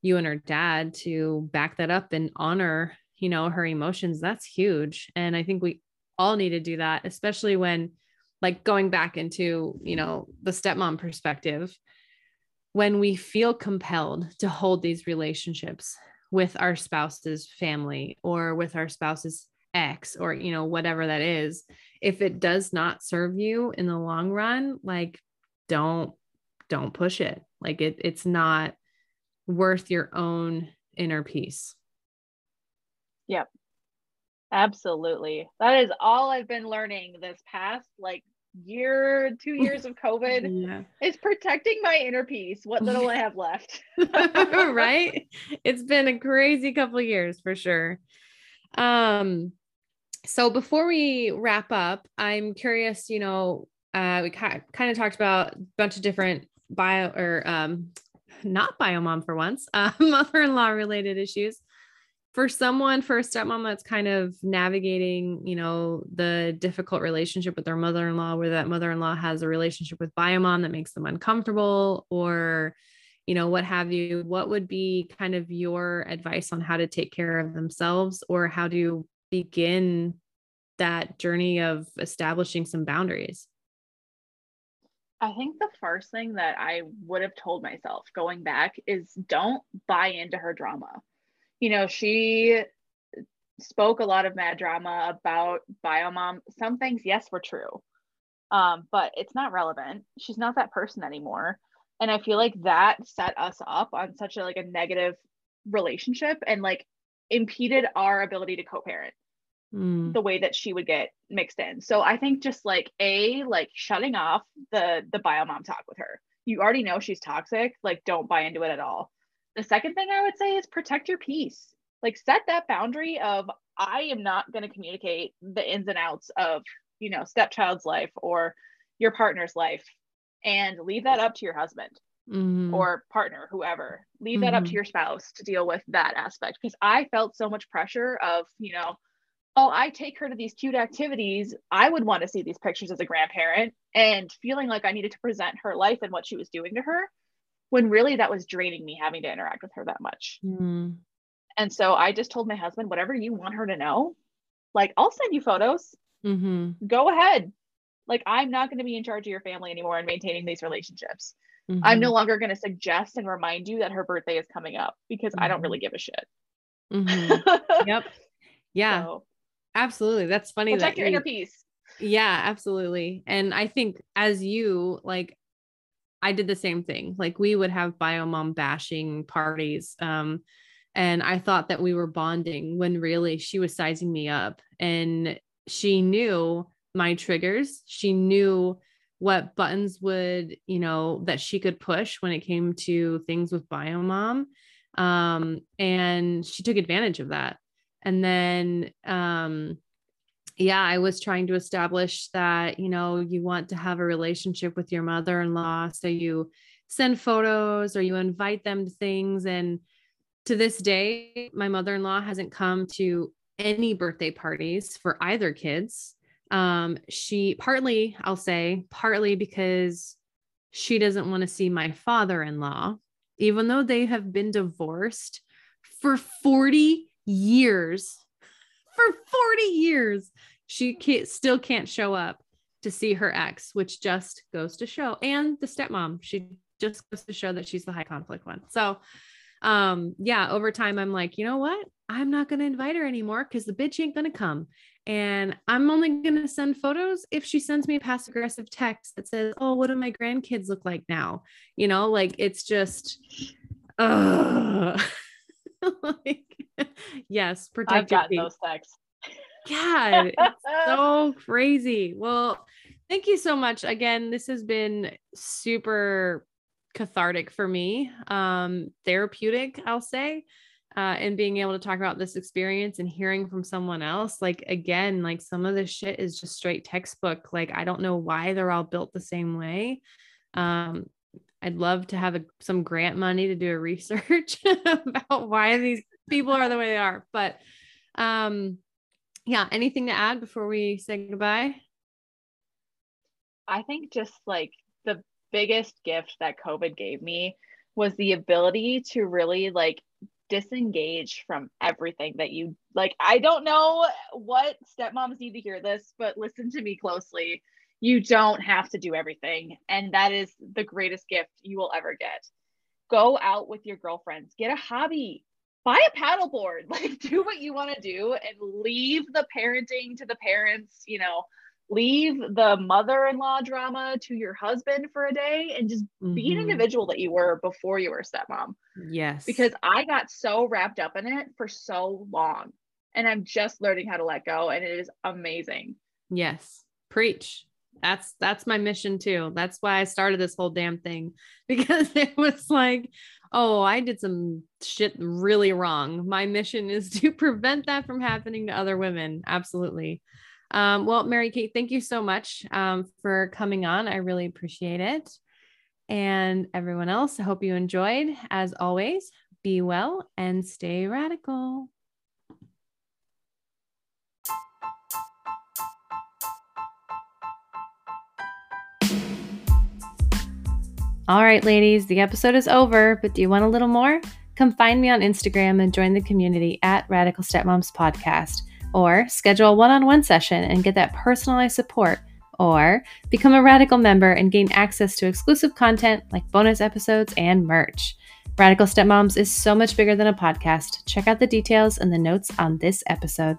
you and her dad to back that up and honor you know her emotions that's huge. And i think we all need to do that, especially when like going back into, you know, the stepmom perspective, when we feel compelled to hold these relationships with our spouse's family or with our spouse's ex or, you know, whatever that is, if it does not serve you in the long run, like don't don't push it. Like it it's not worth your own inner peace. Yep. Absolutely. That is all I've been learning this past like year, two years of COVID yeah. is protecting my inner peace. What little I have left. right? It's been a crazy couple years for sure. Um so before we wrap up, I'm curious, you know, uh we kind of talked about a bunch of different bio or um not bio mom for once, uh, mother-in-law related issues for someone for a stepmom that's kind of navigating you know the difficult relationship with their mother-in-law where that mother-in-law has a relationship with biomom that makes them uncomfortable or you know what have you what would be kind of your advice on how to take care of themselves or how to begin that journey of establishing some boundaries? I think the first thing that I would have told myself going back is don't buy into her drama you know, she spoke a lot of mad drama about biomom. Some things, yes, were true, um, but it's not relevant. She's not that person anymore. And I feel like that set us up on such a like a negative relationship and like impeded our ability to co-parent mm. the way that she would get mixed in. So I think just like a like shutting off the the biomom talk with her. You already know she's toxic. Like don't buy into it at all. The second thing I would say is protect your peace. Like set that boundary of I am not going to communicate the ins and outs of, you know, stepchild's life or your partner's life and leave that up to your husband mm-hmm. or partner, whoever. Leave mm-hmm. that up to mm-hmm. your spouse to deal with that aspect because I felt so much pressure of, you know, oh, I take her to these cute activities. I would want to see these pictures as a grandparent and feeling like I needed to present her life and what she was doing to her when really that was draining me having to interact with her that much. Mm. And so I just told my husband, whatever you want her to know, like I'll send you photos. Mm-hmm. Go ahead. Like I'm not going to be in charge of your family anymore and maintaining these relationships. Mm-hmm. I'm no longer going to suggest and remind you that her birthday is coming up because mm-hmm. I don't really mm-hmm. give a shit. Mm-hmm. yep. Yeah. So, absolutely. That's funny. Protect that your you, inner peace. Yeah, absolutely. And I think as you like I did the same thing. Like we would have biomom bashing parties. Um, and I thought that we were bonding when really she was sizing me up and she knew my triggers. She knew what buttons would, you know, that she could push when it came to things with biomom. Um, and she took advantage of that. And then um, yeah, I was trying to establish that, you know, you want to have a relationship with your mother in law. So you send photos or you invite them to things. And to this day, my mother in law hasn't come to any birthday parties for either kids. Um, she partly, I'll say, partly because she doesn't want to see my father in law, even though they have been divorced for 40 years for 40 years. She can't, still can't show up to see her ex, which just goes to show, and the stepmom. She just goes to show that she's the high conflict one. So, um, yeah, over time, I'm like, you know what? I'm not going to invite her anymore because the bitch ain't going to come. And I'm only going to send photos if she sends me a passive aggressive text that says, Oh, what do my grandkids look like now? You know, like it's just, uh, like, yes, protect I've got those texts. God, it's so crazy. Well, thank you so much. Again, this has been super cathartic for me, um, therapeutic, I'll say. Uh, and being able to talk about this experience and hearing from someone else like again like some of this shit is just straight textbook like i don't know why they're all built the same way um i'd love to have a, some grant money to do a research about why these people are the way they are. But um yeah anything to add before we say goodbye? I think just like the biggest gift that covid gave me was the ability to really like disengage from everything that you like i don't know what stepmoms need to hear this but listen to me closely. You don't have to do everything and that is the greatest gift you will ever get. Go out with your girlfriends. Get a hobby buy a paddleboard like do what you want to do and leave the parenting to the parents you know leave the mother-in-law drama to your husband for a day and just mm-hmm. be an mm-hmm. individual that you were before you were a stepmom. Yes. Because I got so wrapped up in it for so long and I'm just learning how to let go and it is amazing. Yes. Preach. That's that's my mission too. That's why I started this whole damn thing because it was like, oh, I did some shit really wrong. My mission is to prevent that from happening to other women. Absolutely. Um, well, Mary Kate, thank you so much um, for coming on. I really appreciate it. And everyone else, I hope you enjoyed. As always, be well and stay radical. All right, ladies, the episode is over, but do you want a little more? Come find me on Instagram and join the community at Radical Stepmoms Podcast or schedule a one on one session and get that personalized support, or become a Radical member and gain access to exclusive content like bonus episodes and merch. Radical Stepmoms is so much bigger than a podcast. Check out the details in the notes on this episode.